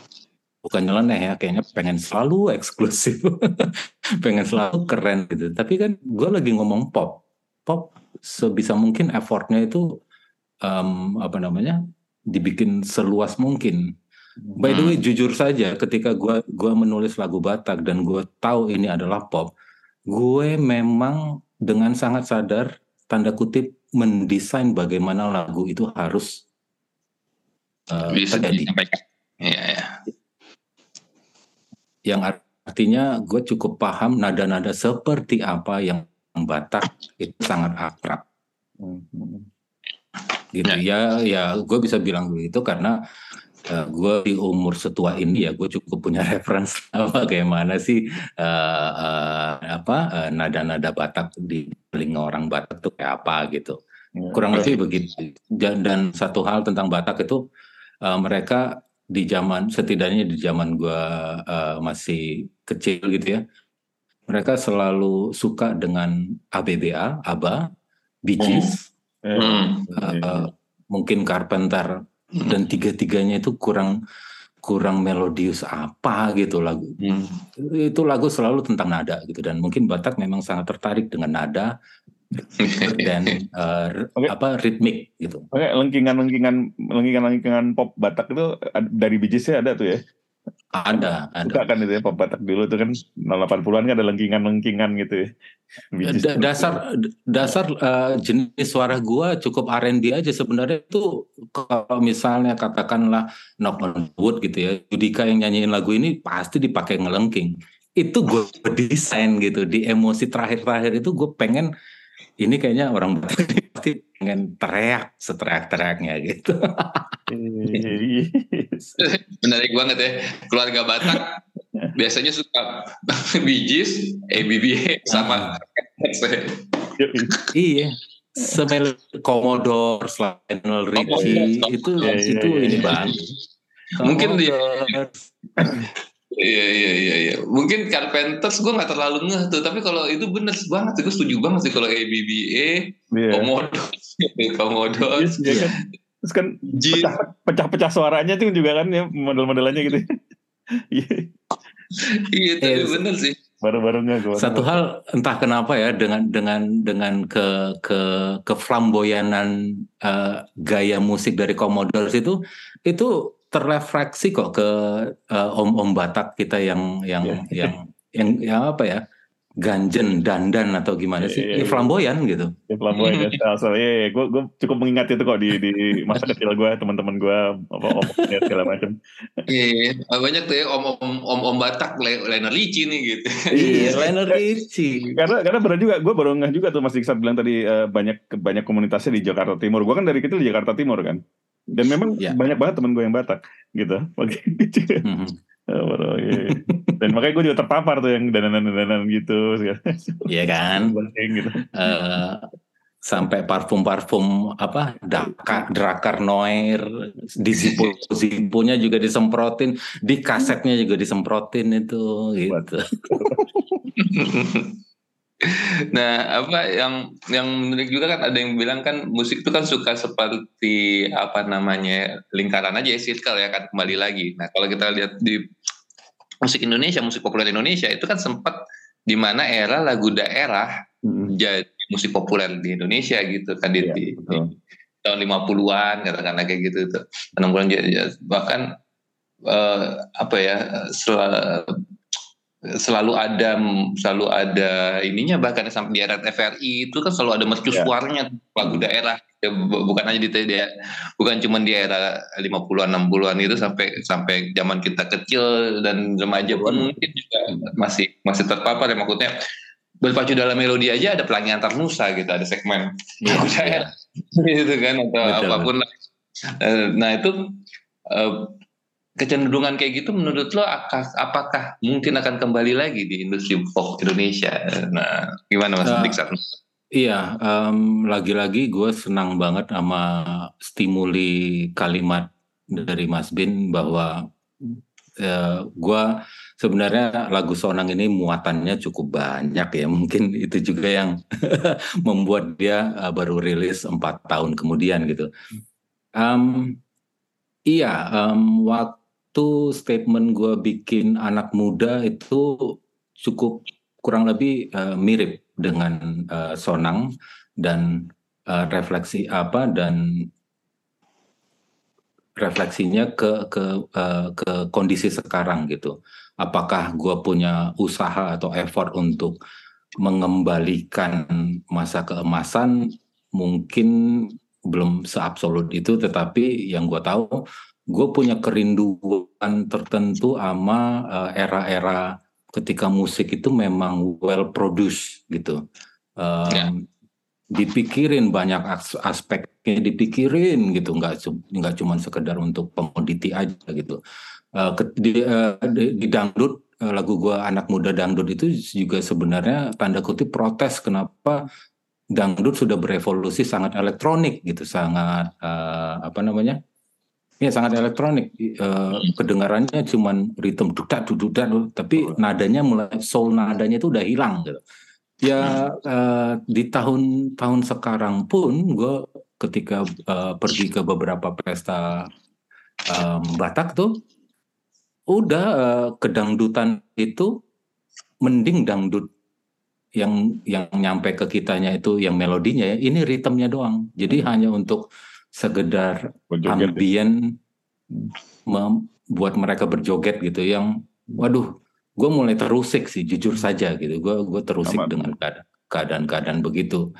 bukan nyeleneh ya kayaknya pengen selalu eksklusif pengen selalu keren gitu. Tapi kan gue lagi ngomong pop. Pop sebisa mungkin effortnya itu um, apa namanya dibikin seluas mungkin. By the way, hmm. jujur saja, ketika gue gua menulis lagu Batak dan gue tahu ini adalah pop, gue memang dengan sangat sadar tanda kutip mendesain bagaimana lagu itu harus uh, Bisa terjadi. Ya, ya. Yang artinya gue cukup paham nada-nada seperti apa yang Batak itu sangat akrab. Gitu ya, ya, ya gue bisa bilang begitu karena uh, eh, gue di umur setua ini ya gue cukup punya referensi bagaimana sih uh, uh, apa uh, nada-nada Batak di telinga orang Batak tuh kayak apa gitu ya. kurang lebih begitu dan, dan satu hal tentang Batak itu uh, mereka di zaman setidaknya di zaman gue uh, masih kecil gitu ya mereka selalu suka dengan ABBA, ABBA, Bee Gees, hmm. uh, uh, mungkin Carpenter dan tiga-tiganya itu kurang kurang melodius apa gitu lagu. Hmm. Itu lagu selalu tentang nada gitu dan mungkin Batak memang sangat tertarik dengan nada dan uh, okay. apa ritmik gitu. Oke, okay, lengkingan-lengkingan lengkingan-lengkingan pop Batak itu dari BJC ada tuh ya? Ada, ada. Suka kan itu ya pop Batak dulu tuh kan 80-an kan ada lengkingan-lengkingan gitu ya. Da dasar dasar uh, jenis suara gua cukup R&B aja sebenarnya itu kalau misalnya katakanlah Knock on Wood gitu ya. Judika yang nyanyiin lagu ini pasti dipakai ngelengking. Itu gue desain gitu di emosi terakhir-terakhir itu gue pengen ini kayaknya orang pasti pengen teriak seteriak-teriaknya gitu. Menarik banget ya. Keluarga Batak biasanya suka bijis, ABBA sama iya. Semel Commodore, Lionel Richie itu ya, itu ya, ini banget. Mungkin dia Iya iya iya iya. Mungkin Carpenters gue nggak terlalu ngeh tuh, tapi kalau itu bener banget sih, gue setuju banget sih kalau ABBA, yeah. Komodo, Komodo. Yes, yeah, kan. Terus kan pecah-pecah suaranya tuh juga kan ya model-modelannya gitu. Iya. iya tapi eh, bener sih. Baru-barunya gue. Satu hal entah kenapa ya dengan dengan dengan ke ke ke flamboyanan uh, gaya musik dari Commodores itu itu terrefleksi kok ke uh, om-om Batak kita yang yang yeah. yang yang yang apa ya ganjen dandan atau gimana sih? yeah, yeah, yeah. flamboyan gitu. Yeah, flamboyan ya. So, yeah, yeah. gue gue cukup mengingat itu kok di di masa kecil gue teman-teman gue apa om segala macam. Iya yeah, banyak tuh ya om om om om Batak Lena Ricci nih gitu. Iya Lena Ricci karena karena benar juga gue baru ngeh juga tuh Mas Iksan bilang tadi uh, banyak banyak komunitasnya di Jakarta Timur. Gue kan dari kecil di Jakarta Timur kan dan memang ya. banyak banget temen gue yang Batak gitu. Pagi mm-hmm. ya, dan makanya gue juga terpapar tuh yang dananan-dananan gitu Iya kan? Gitu. uh, sampai parfum-parfum apa Daka, Drakar Noir di zipo ziponya juga disemprotin di kasetnya juga disemprotin itu gitu Nah, apa yang yang menarik juga kan ada yang bilang kan musik itu kan suka seperti apa namanya lingkaran aja ya circle ya kan kembali lagi. Nah, kalau kita lihat di musik Indonesia, musik populer Indonesia itu kan sempat di mana era lagu daerah hmm. jadi musik populer di Indonesia gitu kan di, ya, di, di tahun 50-an katakanlah kayak gitu tuh. 60-an bahkan uh, apa ya selalu selalu ada selalu ada ininya bahkan sampai di era TVRI itu kan selalu ada mercusuarnya yeah. lagu daerah ya, bukan aja di dia bukan cuma di era 50-an 60-an itu sampai sampai zaman kita kecil dan remaja pun mungkin juga masih masih terpapar ya maksudnya berpacu dalam melodi aja ada pelangi antar nusa gitu ada segmen yeah, daerah yeah. gitu kan atau Betul. apa pun eh, nah itu uh, kecenderungan kayak gitu menurut lo apakah mungkin akan kembali lagi di industri pop Indonesia? Nah, gimana Mas uh, Diksan? Iya, um, lagi-lagi gue senang banget sama stimuli kalimat dari Mas Bin bahwa uh, gue sebenarnya lagu Sonang ini muatannya cukup banyak ya. Mungkin itu juga yang membuat dia uh, baru rilis empat tahun kemudian gitu. Um, iya, um, waktu waktu statement gue bikin anak muda itu cukup kurang lebih uh, mirip dengan uh, Sonang dan uh, refleksi apa dan refleksinya ke ke uh, ke kondisi sekarang gitu. Apakah gue punya usaha atau effort untuk mengembalikan masa keemasan? Mungkin belum seabsolut itu, tetapi yang gue tahu gue punya kerinduan tertentu sama uh, era-era ketika musik itu memang well produced gitu. Um, yeah. Dipikirin banyak aspeknya, dipikirin gitu, nggak nggak cuma sekedar untuk komoditi aja gitu. Uh, di, uh, di, di dangdut uh, lagu gue anak muda dangdut itu juga sebenarnya tanda kutip protes kenapa dangdut sudah berevolusi sangat elektronik gitu, sangat uh, apa namanya? Ya sangat elektronik. Uh, kedengarannya cuman ritme dudak dudak tapi nadanya mulai soul nadanya itu udah hilang gitu. Ya uh, di tahun-tahun sekarang pun gue ketika uh, pergi ke beberapa pesta um, Batak tuh udah uh, kedangdutan itu mending dangdut yang yang nyampe ke kitanya itu yang melodinya ya ini ritmenya doang. Jadi hmm. hanya untuk sekedar ambien membuat mereka berjoget gitu yang waduh gue mulai terusik sih jujur saja gitu. Gue gue terusik Amat. dengan keadaan-keadaan begitu.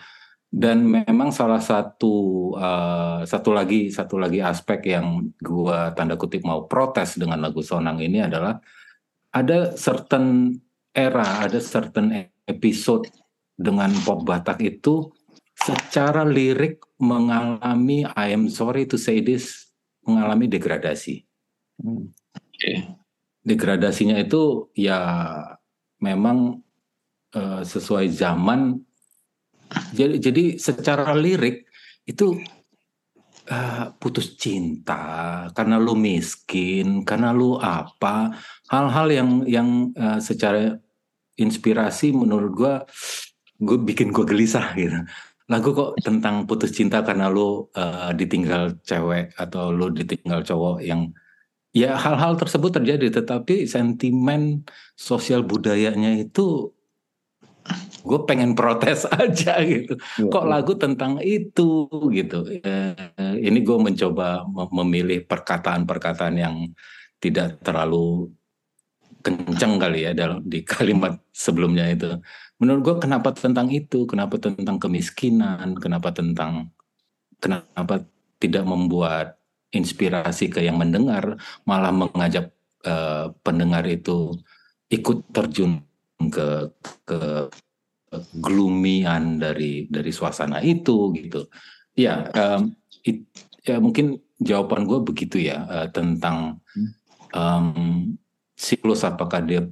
Dan memang salah satu uh, satu lagi satu lagi aspek yang gue tanda kutip mau protes dengan lagu Sonang ini adalah ada certain era ada certain episode dengan pop Batak itu secara lirik mengalami I am sorry to say this mengalami degradasi. Hmm. Okay. Degradasinya itu ya memang uh, sesuai zaman. Jadi, jadi secara lirik itu uh, putus cinta karena lu miskin, karena lu apa, hal-hal yang yang uh, secara inspirasi menurut gue gue bikin gue gelisah gitu lagu kok tentang putus cinta karena lu uh, ditinggal cewek atau lu ditinggal cowok yang ya hal-hal tersebut terjadi. Tetapi sentimen sosial budayanya itu gue pengen protes aja gitu. Ya, kok lagu tentang itu gitu? Uh, ini gue mencoba memilih perkataan-perkataan yang tidak terlalu kencang kali ya dalam di kalimat sebelumnya itu. Menurut gue kenapa tentang itu? Kenapa tentang kemiskinan? Kenapa tentang kenapa tidak membuat inspirasi ke yang mendengar malah mengajak uh, pendengar itu ikut terjun ke ke gloomian dari dari suasana itu gitu. Ya um, it, ya mungkin jawaban gue begitu ya uh, tentang um, siklus apakah dia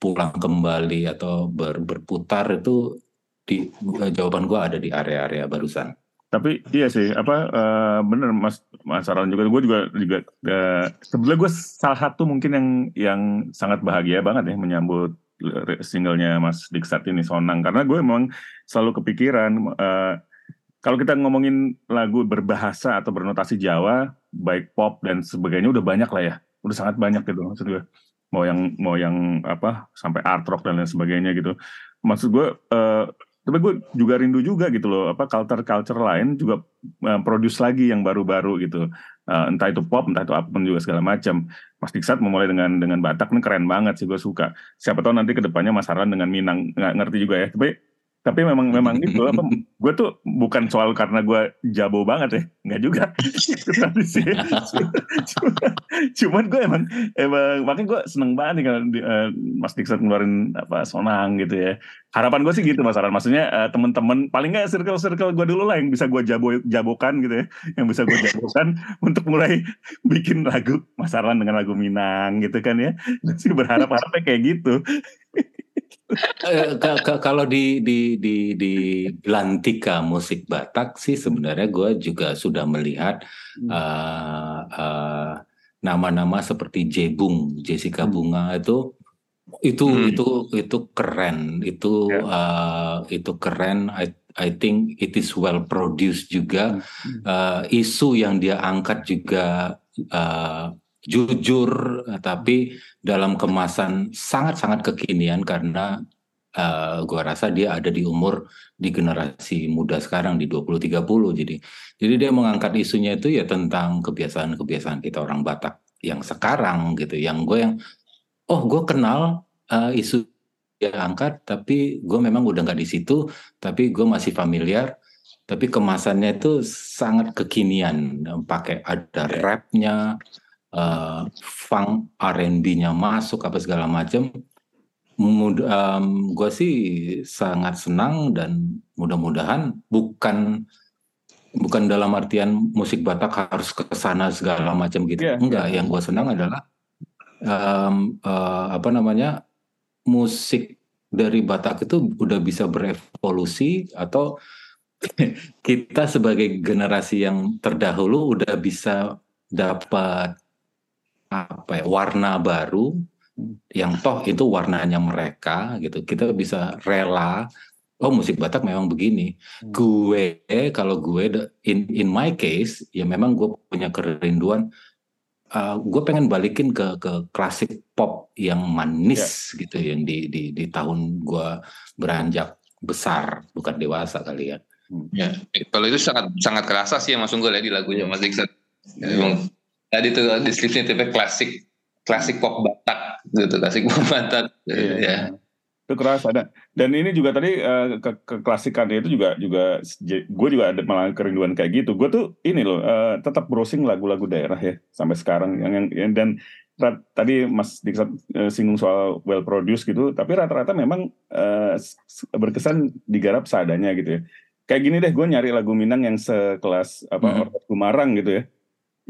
pulang kembali atau ber, berputar itu di jawaban gue ada di area-area barusan. Tapi iya sih, apa uh, bener Mas Mas Aran juga, gue juga juga uh, sebetulnya gue salah satu mungkin yang yang sangat bahagia banget ya menyambut singlenya Mas Diksat ini Sonang. Karena gue emang selalu kepikiran uh, kalau kita ngomongin lagu berbahasa atau bernotasi Jawa, baik pop dan sebagainya udah banyak lah ya, udah sangat banyak gitu maksud gue mau yang mau yang apa sampai art rock dan lain sebagainya gitu. Maksud gue uh, tapi gue juga rindu juga gitu loh apa culture culture lain juga uh, produce lagi yang baru-baru gitu. Uh, entah itu pop entah itu apa pun juga segala macam. Mas Diksat memulai dengan dengan Batak ini keren banget sih gue suka. Siapa tahu nanti ke depannya Mas dengan Minang nggak ngerti juga ya. Tapi tapi memang memang itu apa gue tuh bukan soal karena gue jabo banget ya nggak juga. Tapi sih cuman gue emang emang makanya gue seneng banget nih kalau uh, Mas Dixon ngeluarin apa sonang gitu ya. Harapan gue sih gitu mas Aran. Maksudnya uh, temen-temen paling nggak circle circle gue dulu lah yang bisa gue jabo jabokan gitu ya yang bisa gue jabokan untuk mulai bikin lagu Mas Aran dengan lagu Minang gitu kan ya. Sih berharap harapnya kayak gitu kalau di di di di Belantika musik Batak sih sebenarnya gue juga sudah melihat uh, uh, nama-nama seperti Jebung, Jessica hmm. Bunga itu itu hmm. itu itu keren, itu yeah. Ya. uh, itu keren. I, I think it is well produced juga. Uh, isu yang dia angkat juga uh, jujur tapi dalam kemasan sangat-sangat kekinian karena uh, gua rasa dia ada di umur di generasi muda sekarang di 20 30 jadi jadi dia mengangkat isunya itu ya tentang kebiasaan-kebiasaan kita orang Batak yang sekarang gitu yang gue yang oh gue kenal uh, isu dia angkat tapi gue memang udah nggak di situ tapi gue masih familiar. Tapi kemasannya itu sangat kekinian pakai ada rapnya uh, funk R&B-nya masuk apa segala macam um, gue sih sangat senang dan mudah-mudahan bukan bukan dalam artian musik Batak harus ke sana segala macam gitu yeah, enggak yeah. yang gue senang adalah um, uh, apa namanya musik dari Batak itu udah bisa berevolusi atau kita sebagai generasi yang terdahulu udah bisa dapat apa ya warna baru yang toh itu warnanya mereka gitu kita bisa rela oh musik Batak memang begini hmm. gue kalau gue in in my case ya memang gue punya kerinduan uh, gue pengen balikin ke ke klasik pop yang manis yeah. gitu yang di di di tahun gue beranjak besar bukan dewasa kali ya. Hmm. Ya, kalau itu sangat sangat kerasa sih yang Mas Unggul ya di lagunya Mas Dixon. Ya, tadi tuh deskripsinya tipe klasik klasik pop Batak gitu klasik pop Batak. Iya. ya. Itu keras ada. Dan ini juga tadi uh, ke, keklasikannya itu juga juga gue juga ada malah kerinduan kayak gitu. Gue tuh ini loh uh, tetap browsing lagu-lagu daerah ya sampai sekarang. Yang, yang dan rat, tadi Mas Diksa uh, singgung soal well produced gitu tapi rata-rata memang uh, berkesan digarap seadanya gitu ya. Kayak gini deh gue nyari lagu Minang yang sekelas apa mm -hmm. Orkes Gumarang gitu ya.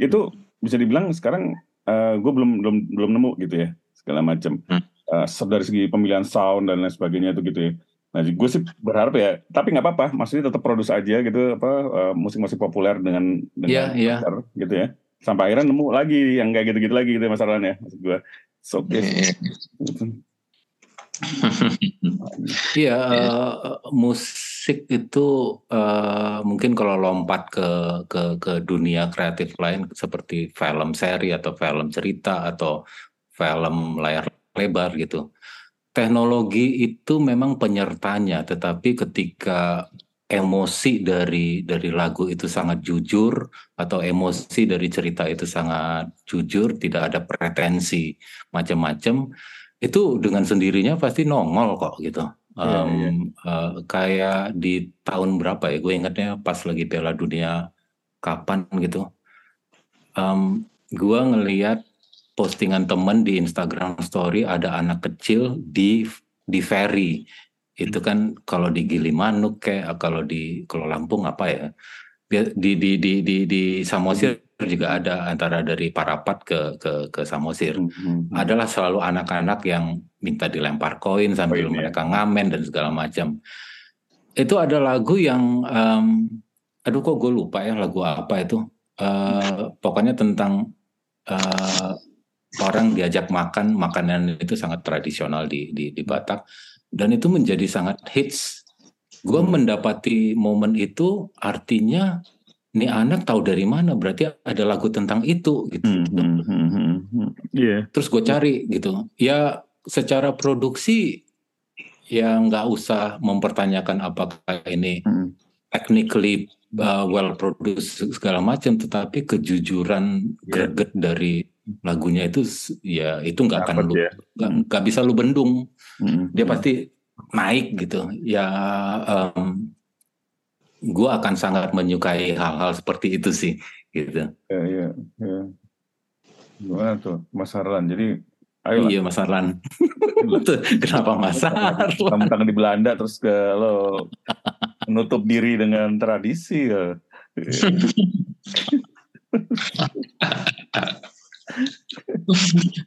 Itu bisa dibilang sekarang uh, gue belum belum belum nemu gitu ya segala macam mm. uh, dari segi pemilihan sound dan lain sebagainya itu gitu ya nah gue sih berharap ya tapi nggak apa-apa maksudnya tetap produce aja gitu apa uh, musik-musik populer dengan dengan yeah, yeah. gitu ya sampai akhirnya nemu lagi yang kayak gitu-gitu lagi gitu ya masalahnya maksud gue so okay. Iya, uh, musik itu uh, mungkin kalau lompat ke ke ke dunia kreatif lain seperti film seri atau film cerita atau film layar lebar gitu. Teknologi itu memang penyertanya, tetapi ketika emosi dari dari lagu itu sangat jujur atau emosi dari cerita itu sangat jujur, tidak ada pretensi macam-macam itu dengan sendirinya pasti nongol kok gitu. Um, yeah, yeah. Uh, kayak di tahun berapa ya? Gue ingatnya pas lagi Piala Dunia kapan gitu. Um, gue ngeliat postingan temen di Instagram Story ada anak kecil di di ferry. Itu kan kalau di Gilimanuk kayak kalau di kalau Lampung apa ya? Di di di di di Samosir juga ada antara dari Parapat ke ke ke Samosir. Mm-hmm. Adalah selalu anak-anak yang minta dilempar koin sambil oh, mereka ngamen dan segala macam. Itu ada lagu yang um, aduh kok gue lupa ya lagu apa itu. Uh, pokoknya tentang uh, orang diajak makan makanan itu sangat tradisional di di, di Batak dan itu menjadi sangat hits. Gue hmm. mendapati momen itu artinya ini anak tahu dari mana berarti ada lagu tentang itu gitu. Hmm, hmm, hmm, hmm, hmm. Yeah. Terus gue cari gitu. Ya secara produksi ya nggak usah mempertanyakan apakah ini hmm. technically uh, well produced segala macam, tetapi kejujuran yeah. greget dari lagunya itu ya itu nggak akan lu ya. nggak bisa lu bendung. Hmm. Dia pasti naik gitu. Ya um, gue akan sangat menyukai hal-hal seperti itu sih gitu. Ya, ya, ya. Gimana tuh Mas Harlan? Jadi ayo Iya Mas Harlan. Kenapa Mas Harlan? Kamu di Belanda terus ke lo menutup diri dengan tradisi ya.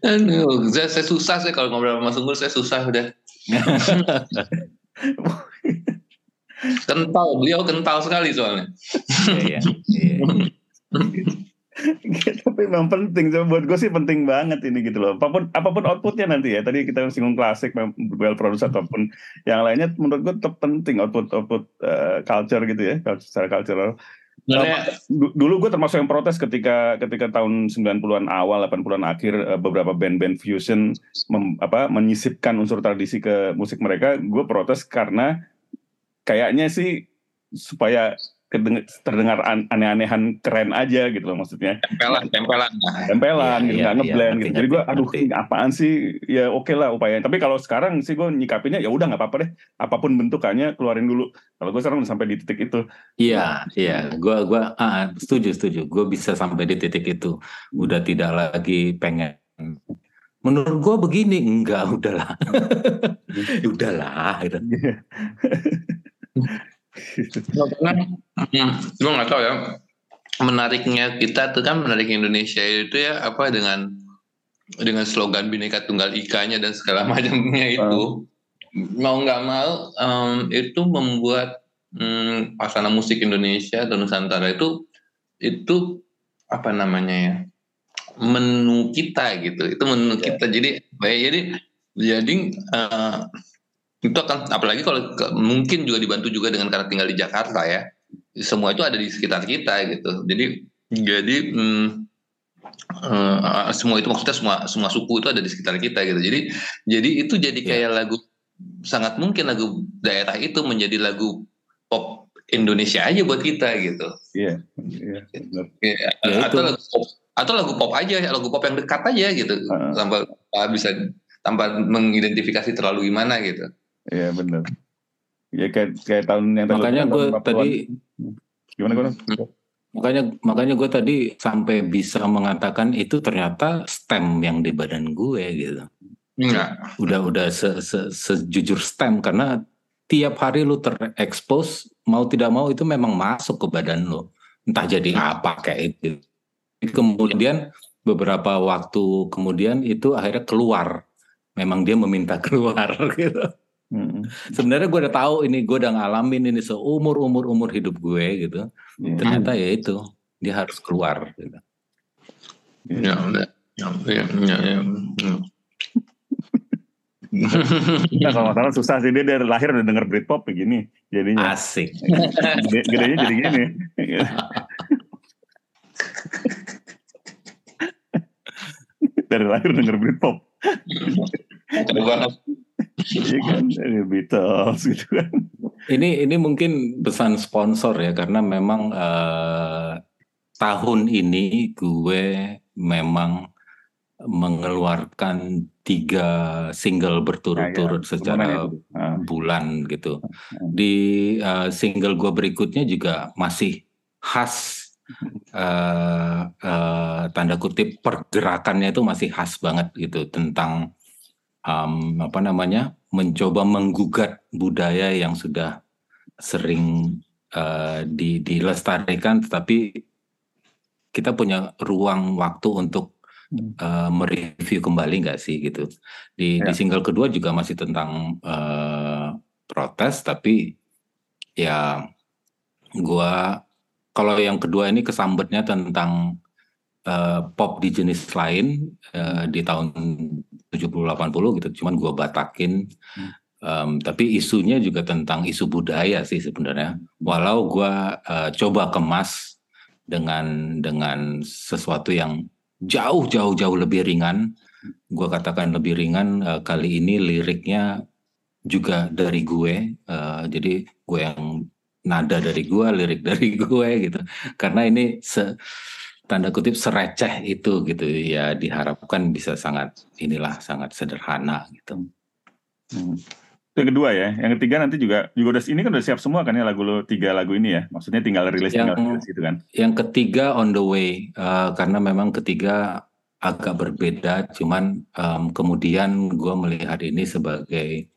Aduh, saya, saya susah sih kalau ngobrol sama Mas Unggul, saya susah udah. kental beliau kental sekali soalnya. Iya, iya. tapi memang penting so, buat gue sih penting banget ini gitu loh. Apa pun apa pun outputnya nanti ya. Tadi kita singgung klasik well produce ataupun yang lainnya menurut gue tetap penting output output uh, culture gitu ya secara cultural. Nah, dulu gue termasuk yang protes ketika ketika tahun 90-an awal 80-an akhir eh, beberapa band-band fusion mem, apa menyisipkan unsur tradisi ke musik mereka gue protes karena kayaknya sih supaya terdengar aneh-anehan keren aja gitu loh maksudnya. Tempelan tempelan. Tempelan ya, gitu nggak ya, ngeblend ya, gitu jadi gue aduh ini apaan sih? Ya oke okay lah upaya. Tapi kalau sekarang sih gue nyikapinnya ya udah nggak apa-apa deh. Apa pun bentukannya keluarin dulu. Kalau gue sekarang udah sampai di titik itu. Iya iya. Gue gua ah, setuju setuju. Gue bisa sampai di titik itu. Udah tidak lagi pengen. Menurut gue begini enggak udahlah. Udahlah gitu. karena gue nggak tahu ya. Menariknya kita tuh kan menarik Indonesia itu ya apa dengan dengan slogan bineka tunggal ikanya dan segala macamnya itu. Mau nggak mau um, itu membuat um, pasana musik Indonesia atau Nusantara itu itu apa namanya ya menu kita gitu. Itu menu yeah. kita. Jadi baik jadi jadi uh, itu akan apalagi kalau ke, mungkin juga dibantu juga dengan karena tinggal di Jakarta ya semua itu ada di sekitar kita gitu jadi jadi hmm, uh, semua itu maksudnya semua semua suku itu ada di sekitar kita gitu jadi jadi itu jadi iya. kayak yeah. lagu sangat mungkin lagu daerah itu menjadi lagu pop Indonesia aja buat kita gitu. Iya. Yeah, yeah, yeah. yeah, atau lagu pop atau lagu pop aja lagu pop yang dekat aja gitu uh. tanpa bisa tanpa mengidentifikasi terlalu gimana gitu iya benar ya kayak kayak tahun yang makanya gue tadi gimana gue makanya makanya gue tadi sampai bisa mengatakan itu ternyata stem yang di badan gue gitu. Enggak. udah udah se, se, sejujur stem karena tiap hari lu terekspos mau tidak mau itu memang masuk ke badan lu. Entah jadi apa kayak itu. Kemudian beberapa waktu kemudian itu akhirnya keluar. Memang dia meminta keluar gitu Hmm. Sebenarnya gue udah tahu ini gue udah ngalamin ini seumur umur umur hidup gue gitu. Hmm. Ternyata ya itu dia harus keluar. Gitu. Ya, ya, ya, ya, ya, ya. Nah, kalau masalah susah sih dia dari lahir udah denger Britpop begini jadinya. Asik. Gedenya jadi gini. dari lahir denger Britpop. Iya kan dari Beatles gitu kan. Ini ini mungkin pesan sponsor ya karena memang uh, tahun ini gue memang mengeluarkan tiga single berturut-turut ya, ya. secara uh. bulan gitu. Di uh, single gue berikutnya juga masih khas uh, uh, tanda kutip pergerakannya itu masih khas banget gitu tentang um, apa namanya mencoba menggugat budaya yang sudah sering uh, di, dilestarikan, tetapi kita punya ruang waktu untuk uh, mereview kembali nggak sih gitu. Di, ya. di single kedua juga masih tentang uh, protes, tapi ya gua kalau yang kedua ini kesambetnya tentang uh, pop di jenis lain uh, di tahun 70-80 gitu, cuman gue batakin. Um, tapi isunya juga tentang isu budaya sih sebenarnya. Walau gue uh, coba kemas dengan dengan sesuatu yang jauh jauh jauh lebih ringan. Gue katakan lebih ringan uh, kali ini liriknya juga dari gue. Uh, jadi gue yang nada dari gue, lirik dari gue gitu. Karena ini se tanda kutip sereceh itu gitu ya diharapkan bisa sangat inilah sangat sederhana gitu. Hmm. Yang kedua ya, yang ketiga nanti juga juga udah ini kan udah siap semua kan ya lagu lo tiga lagu ini ya, maksudnya tinggal rilis tinggal rilis gitu kan? Yang ketiga on the way uh, karena memang ketiga agak berbeda, cuman um, kemudian gue melihat ini sebagai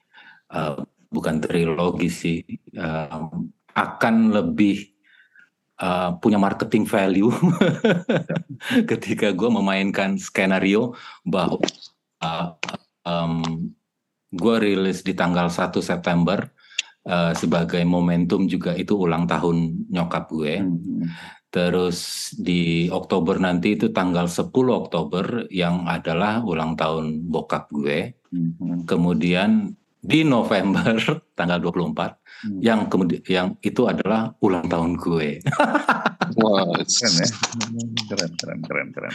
uh, bukan trilogi sih, um, akan lebih uh, punya marketing value ketika gue memainkan skenario bahwa uh, um, gue rilis di tanggal 1 September uh, sebagai momentum juga itu ulang tahun nyokap gue. Hmm. Terus di Oktober nanti itu tanggal 10 Oktober yang adalah ulang tahun bokap gue. Hmm. Kemudian di November tanggal 24 hmm. yang kemudian yang itu adalah ulang tahun gue. wow, keren ya. Keren keren keren keren.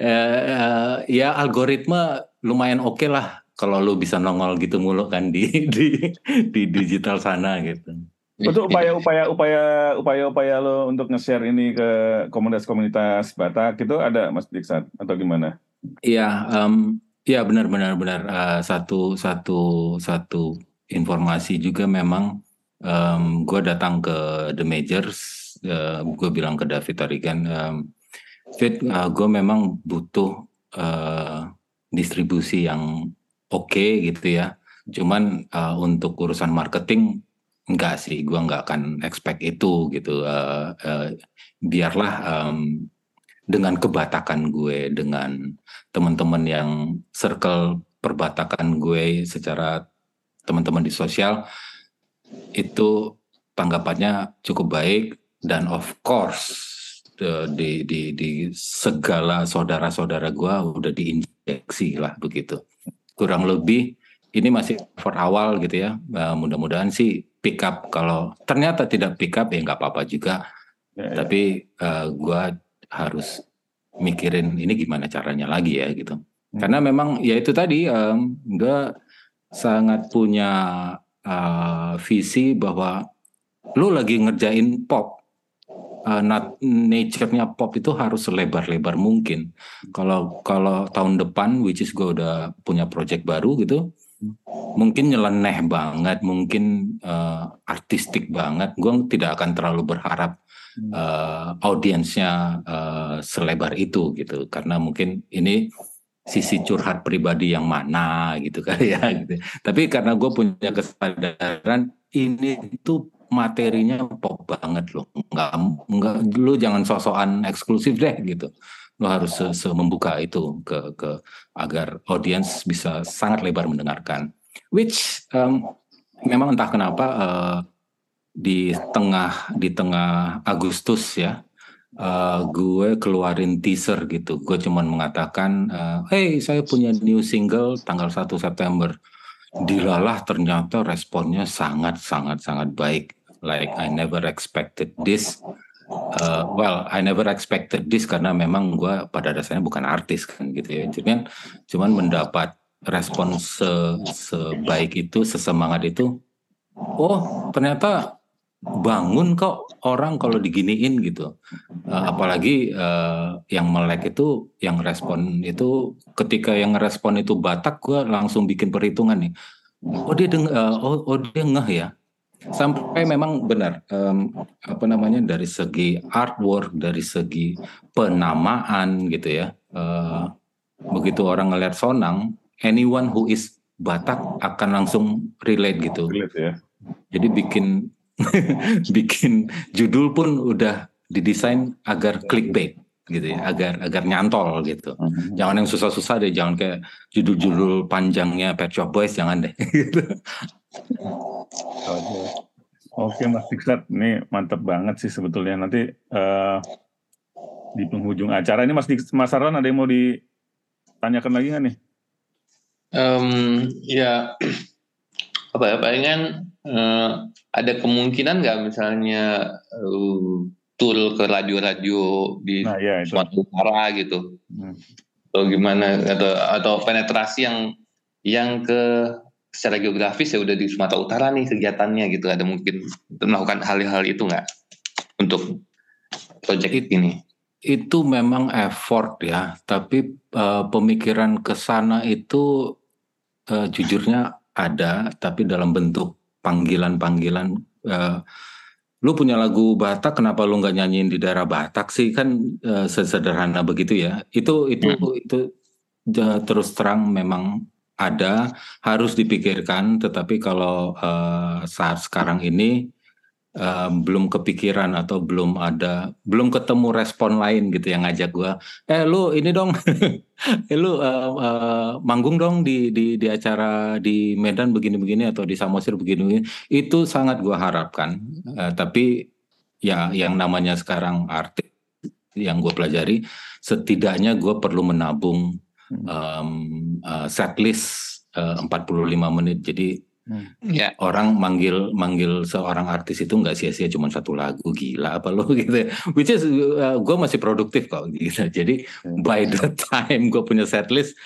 uh, ya algoritma lumayan oke okay lah kalau lu bisa nongol gitu mulu kan di di di digital sana gitu. Untuk upaya-upaya upaya upaya-upaya lo untuk nge-share ini ke komunitas-komunitas Batak itu ada Mas Diksan atau gimana? Iya, um, Ya benar-benar benar uh, satu satu satu informasi juga memang um, gue datang ke The Majors, uh, gue bilang ke David Tarigan, um, Fit, uh, gue memang butuh uh, distribusi yang oke okay, gitu ya. Cuman uh, untuk urusan marketing enggak sih, gue nggak akan expect itu gitu. Uh, uh, biarlah um, dengan kebatakan gue, dengan teman-teman yang circle perbatakan gue secara teman-teman di sosial itu tanggapannya cukup baik dan of course di di di segala saudara-saudara gue udah diinjeksi lah begitu kurang lebih ini masih for awal gitu ya uh, mudah-mudahan sih pick up kalau ternyata tidak pick up ya nggak apa-apa juga ya, ya. tapi uh, gue harus mikirin ini gimana caranya lagi ya gitu. Hmm. Karena memang ya itu tadi um, gue sangat punya uh, visi bahwa lu lagi ngerjain pop. Uh, nature-nya pop itu harus selebar-lebar mungkin. Kalau kalau tahun depan, which is gue udah punya project baru gitu, mungkin nyeleneh banget, mungkin uh, artistik banget. Gue tidak akan terlalu berharap uh, audiensnya uh, selebar itu gitu karena mungkin ini sisi curhat pribadi yang mana gitu kan ya gitu. Tapi karena gue punya kesadaran ini tuh materinya pop banget loh. Enggak enggak lu jangan sosokan eksklusif deh gitu. Lo harus se, -se membuka itu ke ke agar audiens bisa sangat lebar mendengarkan. Which um, memang entah kenapa uh, di tengah di tengah Agustus ya uh, gue keluarin teaser gitu. Gue cuman mengatakan, uh, hey saya punya new single tanggal 1 September. Dilalah ternyata responnya sangat sangat sangat baik. Like I never expected this. Uh, well, I never expected this karena memang gue pada dasarnya bukan artis kan gitu ya. Cuman cuman mendapat respon se sebaik itu, sesemangat itu. Oh, ternyata bangun kok orang kalau diginiin gitu. Uh, apalagi uh, yang melek itu, yang respon itu, ketika yang respon itu Batak, gue langsung bikin perhitungan nih. Oh dia deng, uh, oh, oh dia ngeh ya. Sampai memang benar, um, apa namanya dari segi artwork, dari segi penamaan gitu ya. Uh, begitu orang ngeliat Sonang, anyone who is Batak akan langsung relate gitu. Relate ya. Jadi bikin bikin judul pun udah didesain agar clickbait gitu ya, agar agar nyantol gitu. Hmm. Jangan yang susah-susah deh, jangan kayak judul-judul panjangnya Pet Shop Boys jangan deh. gitu. Oke Mas Diksat, ini mantep banget sih sebetulnya. Nanti uh, di penghujung acara ini Mas Dik, Mas Aron ada yang mau ditanyakan lagi nggak nih? Um, ya apa ya palingan uh, ada kemungkinan nggak misalnya uh, tour ke radio-radio di nah, ya, Sumatera Utara gitu? Hmm. atau gimana atau atau penetrasi yang yang ke secara geografis ya udah di Sumatera Utara nih kegiatannya gitu. Ada mungkin melakukan hal-hal itu nggak untuk proyek ini? itu memang effort ya tapi uh, pemikiran ke sana itu uh, jujurnya ada tapi dalam bentuk panggilan-panggilan uh, lu punya lagu Batak kenapa lu nggak nyanyiin di daerah Batak sih? Kan uh, sesederhana begitu ya. Itu itu hmm. itu uh, terus terang memang ada harus dipikirkan. Tetapi kalau uh, saat sekarang ini um, belum kepikiran atau belum ada belum ketemu respon lain gitu yang ngajak gue eh lu ini dong eh lu uh, uh, manggung dong di di di acara di Medan begini-begini atau di Samosir begini-begini. Itu sangat gue harapkan uh, tapi ya yang namanya sekarang artis yang gue pelajari setidaknya gue perlu menabung um, uh, setlist uh, 45 menit. Jadi Hmm. Ya. Orang manggil manggil seorang artis itu nggak sia-sia cuma satu lagu gila apa lo gitu. Which is uh, gue masih produktif kok gitu. Jadi hmm. by the time gue punya setlist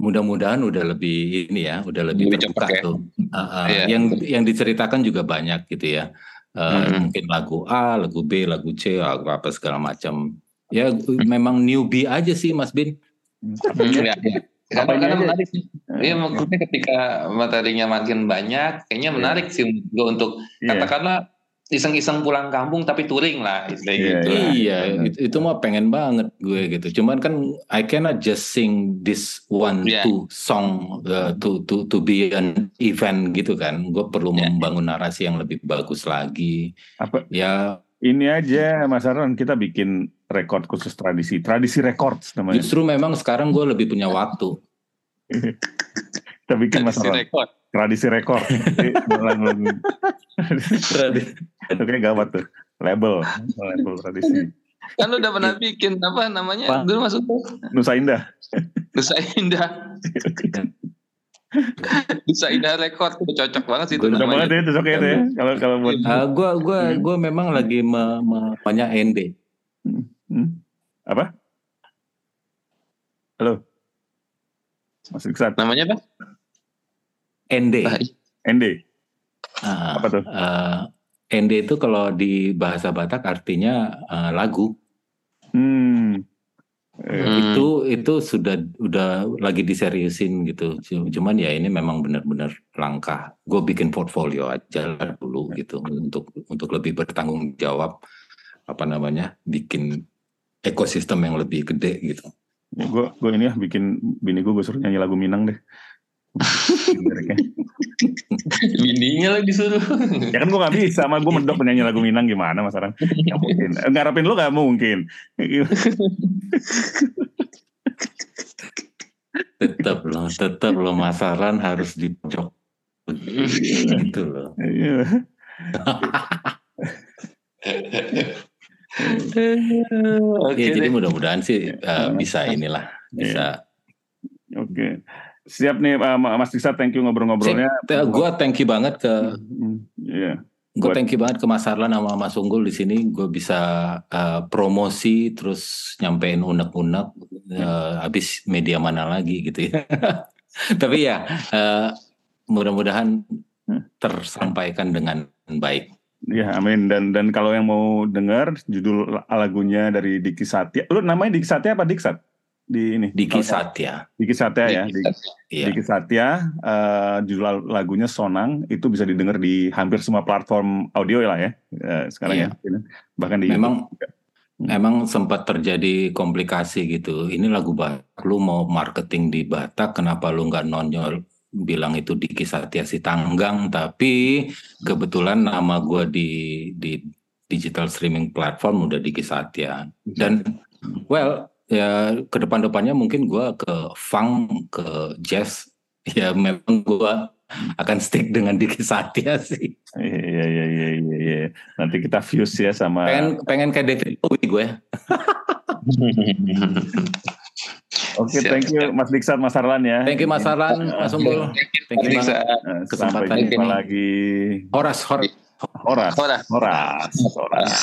mudah-mudahan udah lebih ini ya, udah lebih, lebih terbuka ya. tuh. Uh, uh, yeah. Yang yang diceritakan juga banyak gitu ya. Uh, hmm. Mungkin lagu A, lagu B, lagu C, lagu apa segala macam. Ya hmm. memang newbie aja sih Mas Bin. Hmm, ya, ya. Karena, karena menarik sih. Iya maksudnya ketika materinya makin banyak, kayaknya iya. menarik yeah. sih gue untuk yeah. katakanlah iseng-iseng pulang kampung tapi touring lah istilah yeah, gitu. Iya, itu, itu mah pengen banget gue gitu. Cuman kan I cannot just sing this one yeah. two song uh, to to to be an event gitu kan. Gue perlu yeah. membangun narasi yang lebih bagus lagi. Apa? Ya ini aja Mas Aron kita bikin rekor khusus tradisi, tradisi records namanya. Justru memang sekarang gue lebih punya waktu. kita bikin Mas Aron. Rekord. Tradisi rekor. tradisi. Itu kayak gawat tuh. Label, label tradisi. Kan lu udah pernah bikin apa namanya? Apa? Dulu maksudnya Nusa Indah. Nusa Indah. bisa indah rekor cocok banget sih itu cocok banget ya cocok ya ya kalau kalau buat uh, gua gua hmm. gua memang lagi me, me, banyak ND hmm. Apa? Halo? Mas Iksan namanya apa? ND ND uh, apa tuh? uh, ah, ND itu kalau di bahasa Batak artinya uh, lagu. Hmm. Hmm. Itu itu sudah udah lagi diseriusin gitu. Cuman ya ini memang benar-benar langkah. Gue bikin portfolio aja dulu gitu untuk untuk lebih bertanggung jawab apa namanya bikin ekosistem yang lebih gede gitu. Ya, gue gue ini ya bikin bini gue gue suruh nyanyi lagu Minang deh. Bininya lagi disuruh. ya kan gue gak bisa, sama gue mendok penyanyi lagu Minang gimana mas Aran? Gak mungkin. Ngarepin lu gak mungkin. tetap loh, tetap loh masaran harus di pojok. Gitu loh. Iya. Oke, ya, jadi mudah-mudahan sih uh, bisa inilah, bisa. Oke. Okay. Siap nih uh, Mas Diksa, thank you ngobrol-ngobrolnya. Gue thank you banget ke yeah. Gue thank you banget ke Mas Arlan sama Mas Unggul di sini. Gue bisa uh, promosi terus nyampein unek-unek. Uh, habis media mana lagi gitu ya. Tapi ya uh, mudah-mudahan tersampaikan dengan baik. Ya, amin. Dan dan kalau yang mau dengar judul lagunya dari Diki Satya, lu namanya Diki Satya apa Diksat? di ini Diki Satya. Diki Satya ya. Diki, iya. Diki Satya uh, judul lagunya Sonang itu bisa didengar di hampir semua platform audio lah ya uh, sekarang iya. ya. Bahkan di Memang YouTube. Memang sempat terjadi komplikasi gitu. Ini lagu baru lu mau marketing di Batak kenapa lu nggak nonjol bilang itu Diki Satya si Tanggang tapi kebetulan nama gue di di digital streaming platform udah Diki Satya dan well ya ke depan-depannya mungkin gue ke funk, ke jazz. Ya memang gue akan stick dengan Diki Satya sih. Iya iya iya iya iya. Nanti kita fuse ya sama. Pengen pengen kayak David Bowie gue. Oke, okay, thank you Mas Diksat, Mas Arlan ya. Thank you Mas Arlan, Mas Unggul. Thank you banget kesempatan Sampai jumpa lagi. Horas, horas. Horas. Horas. Horas. horas.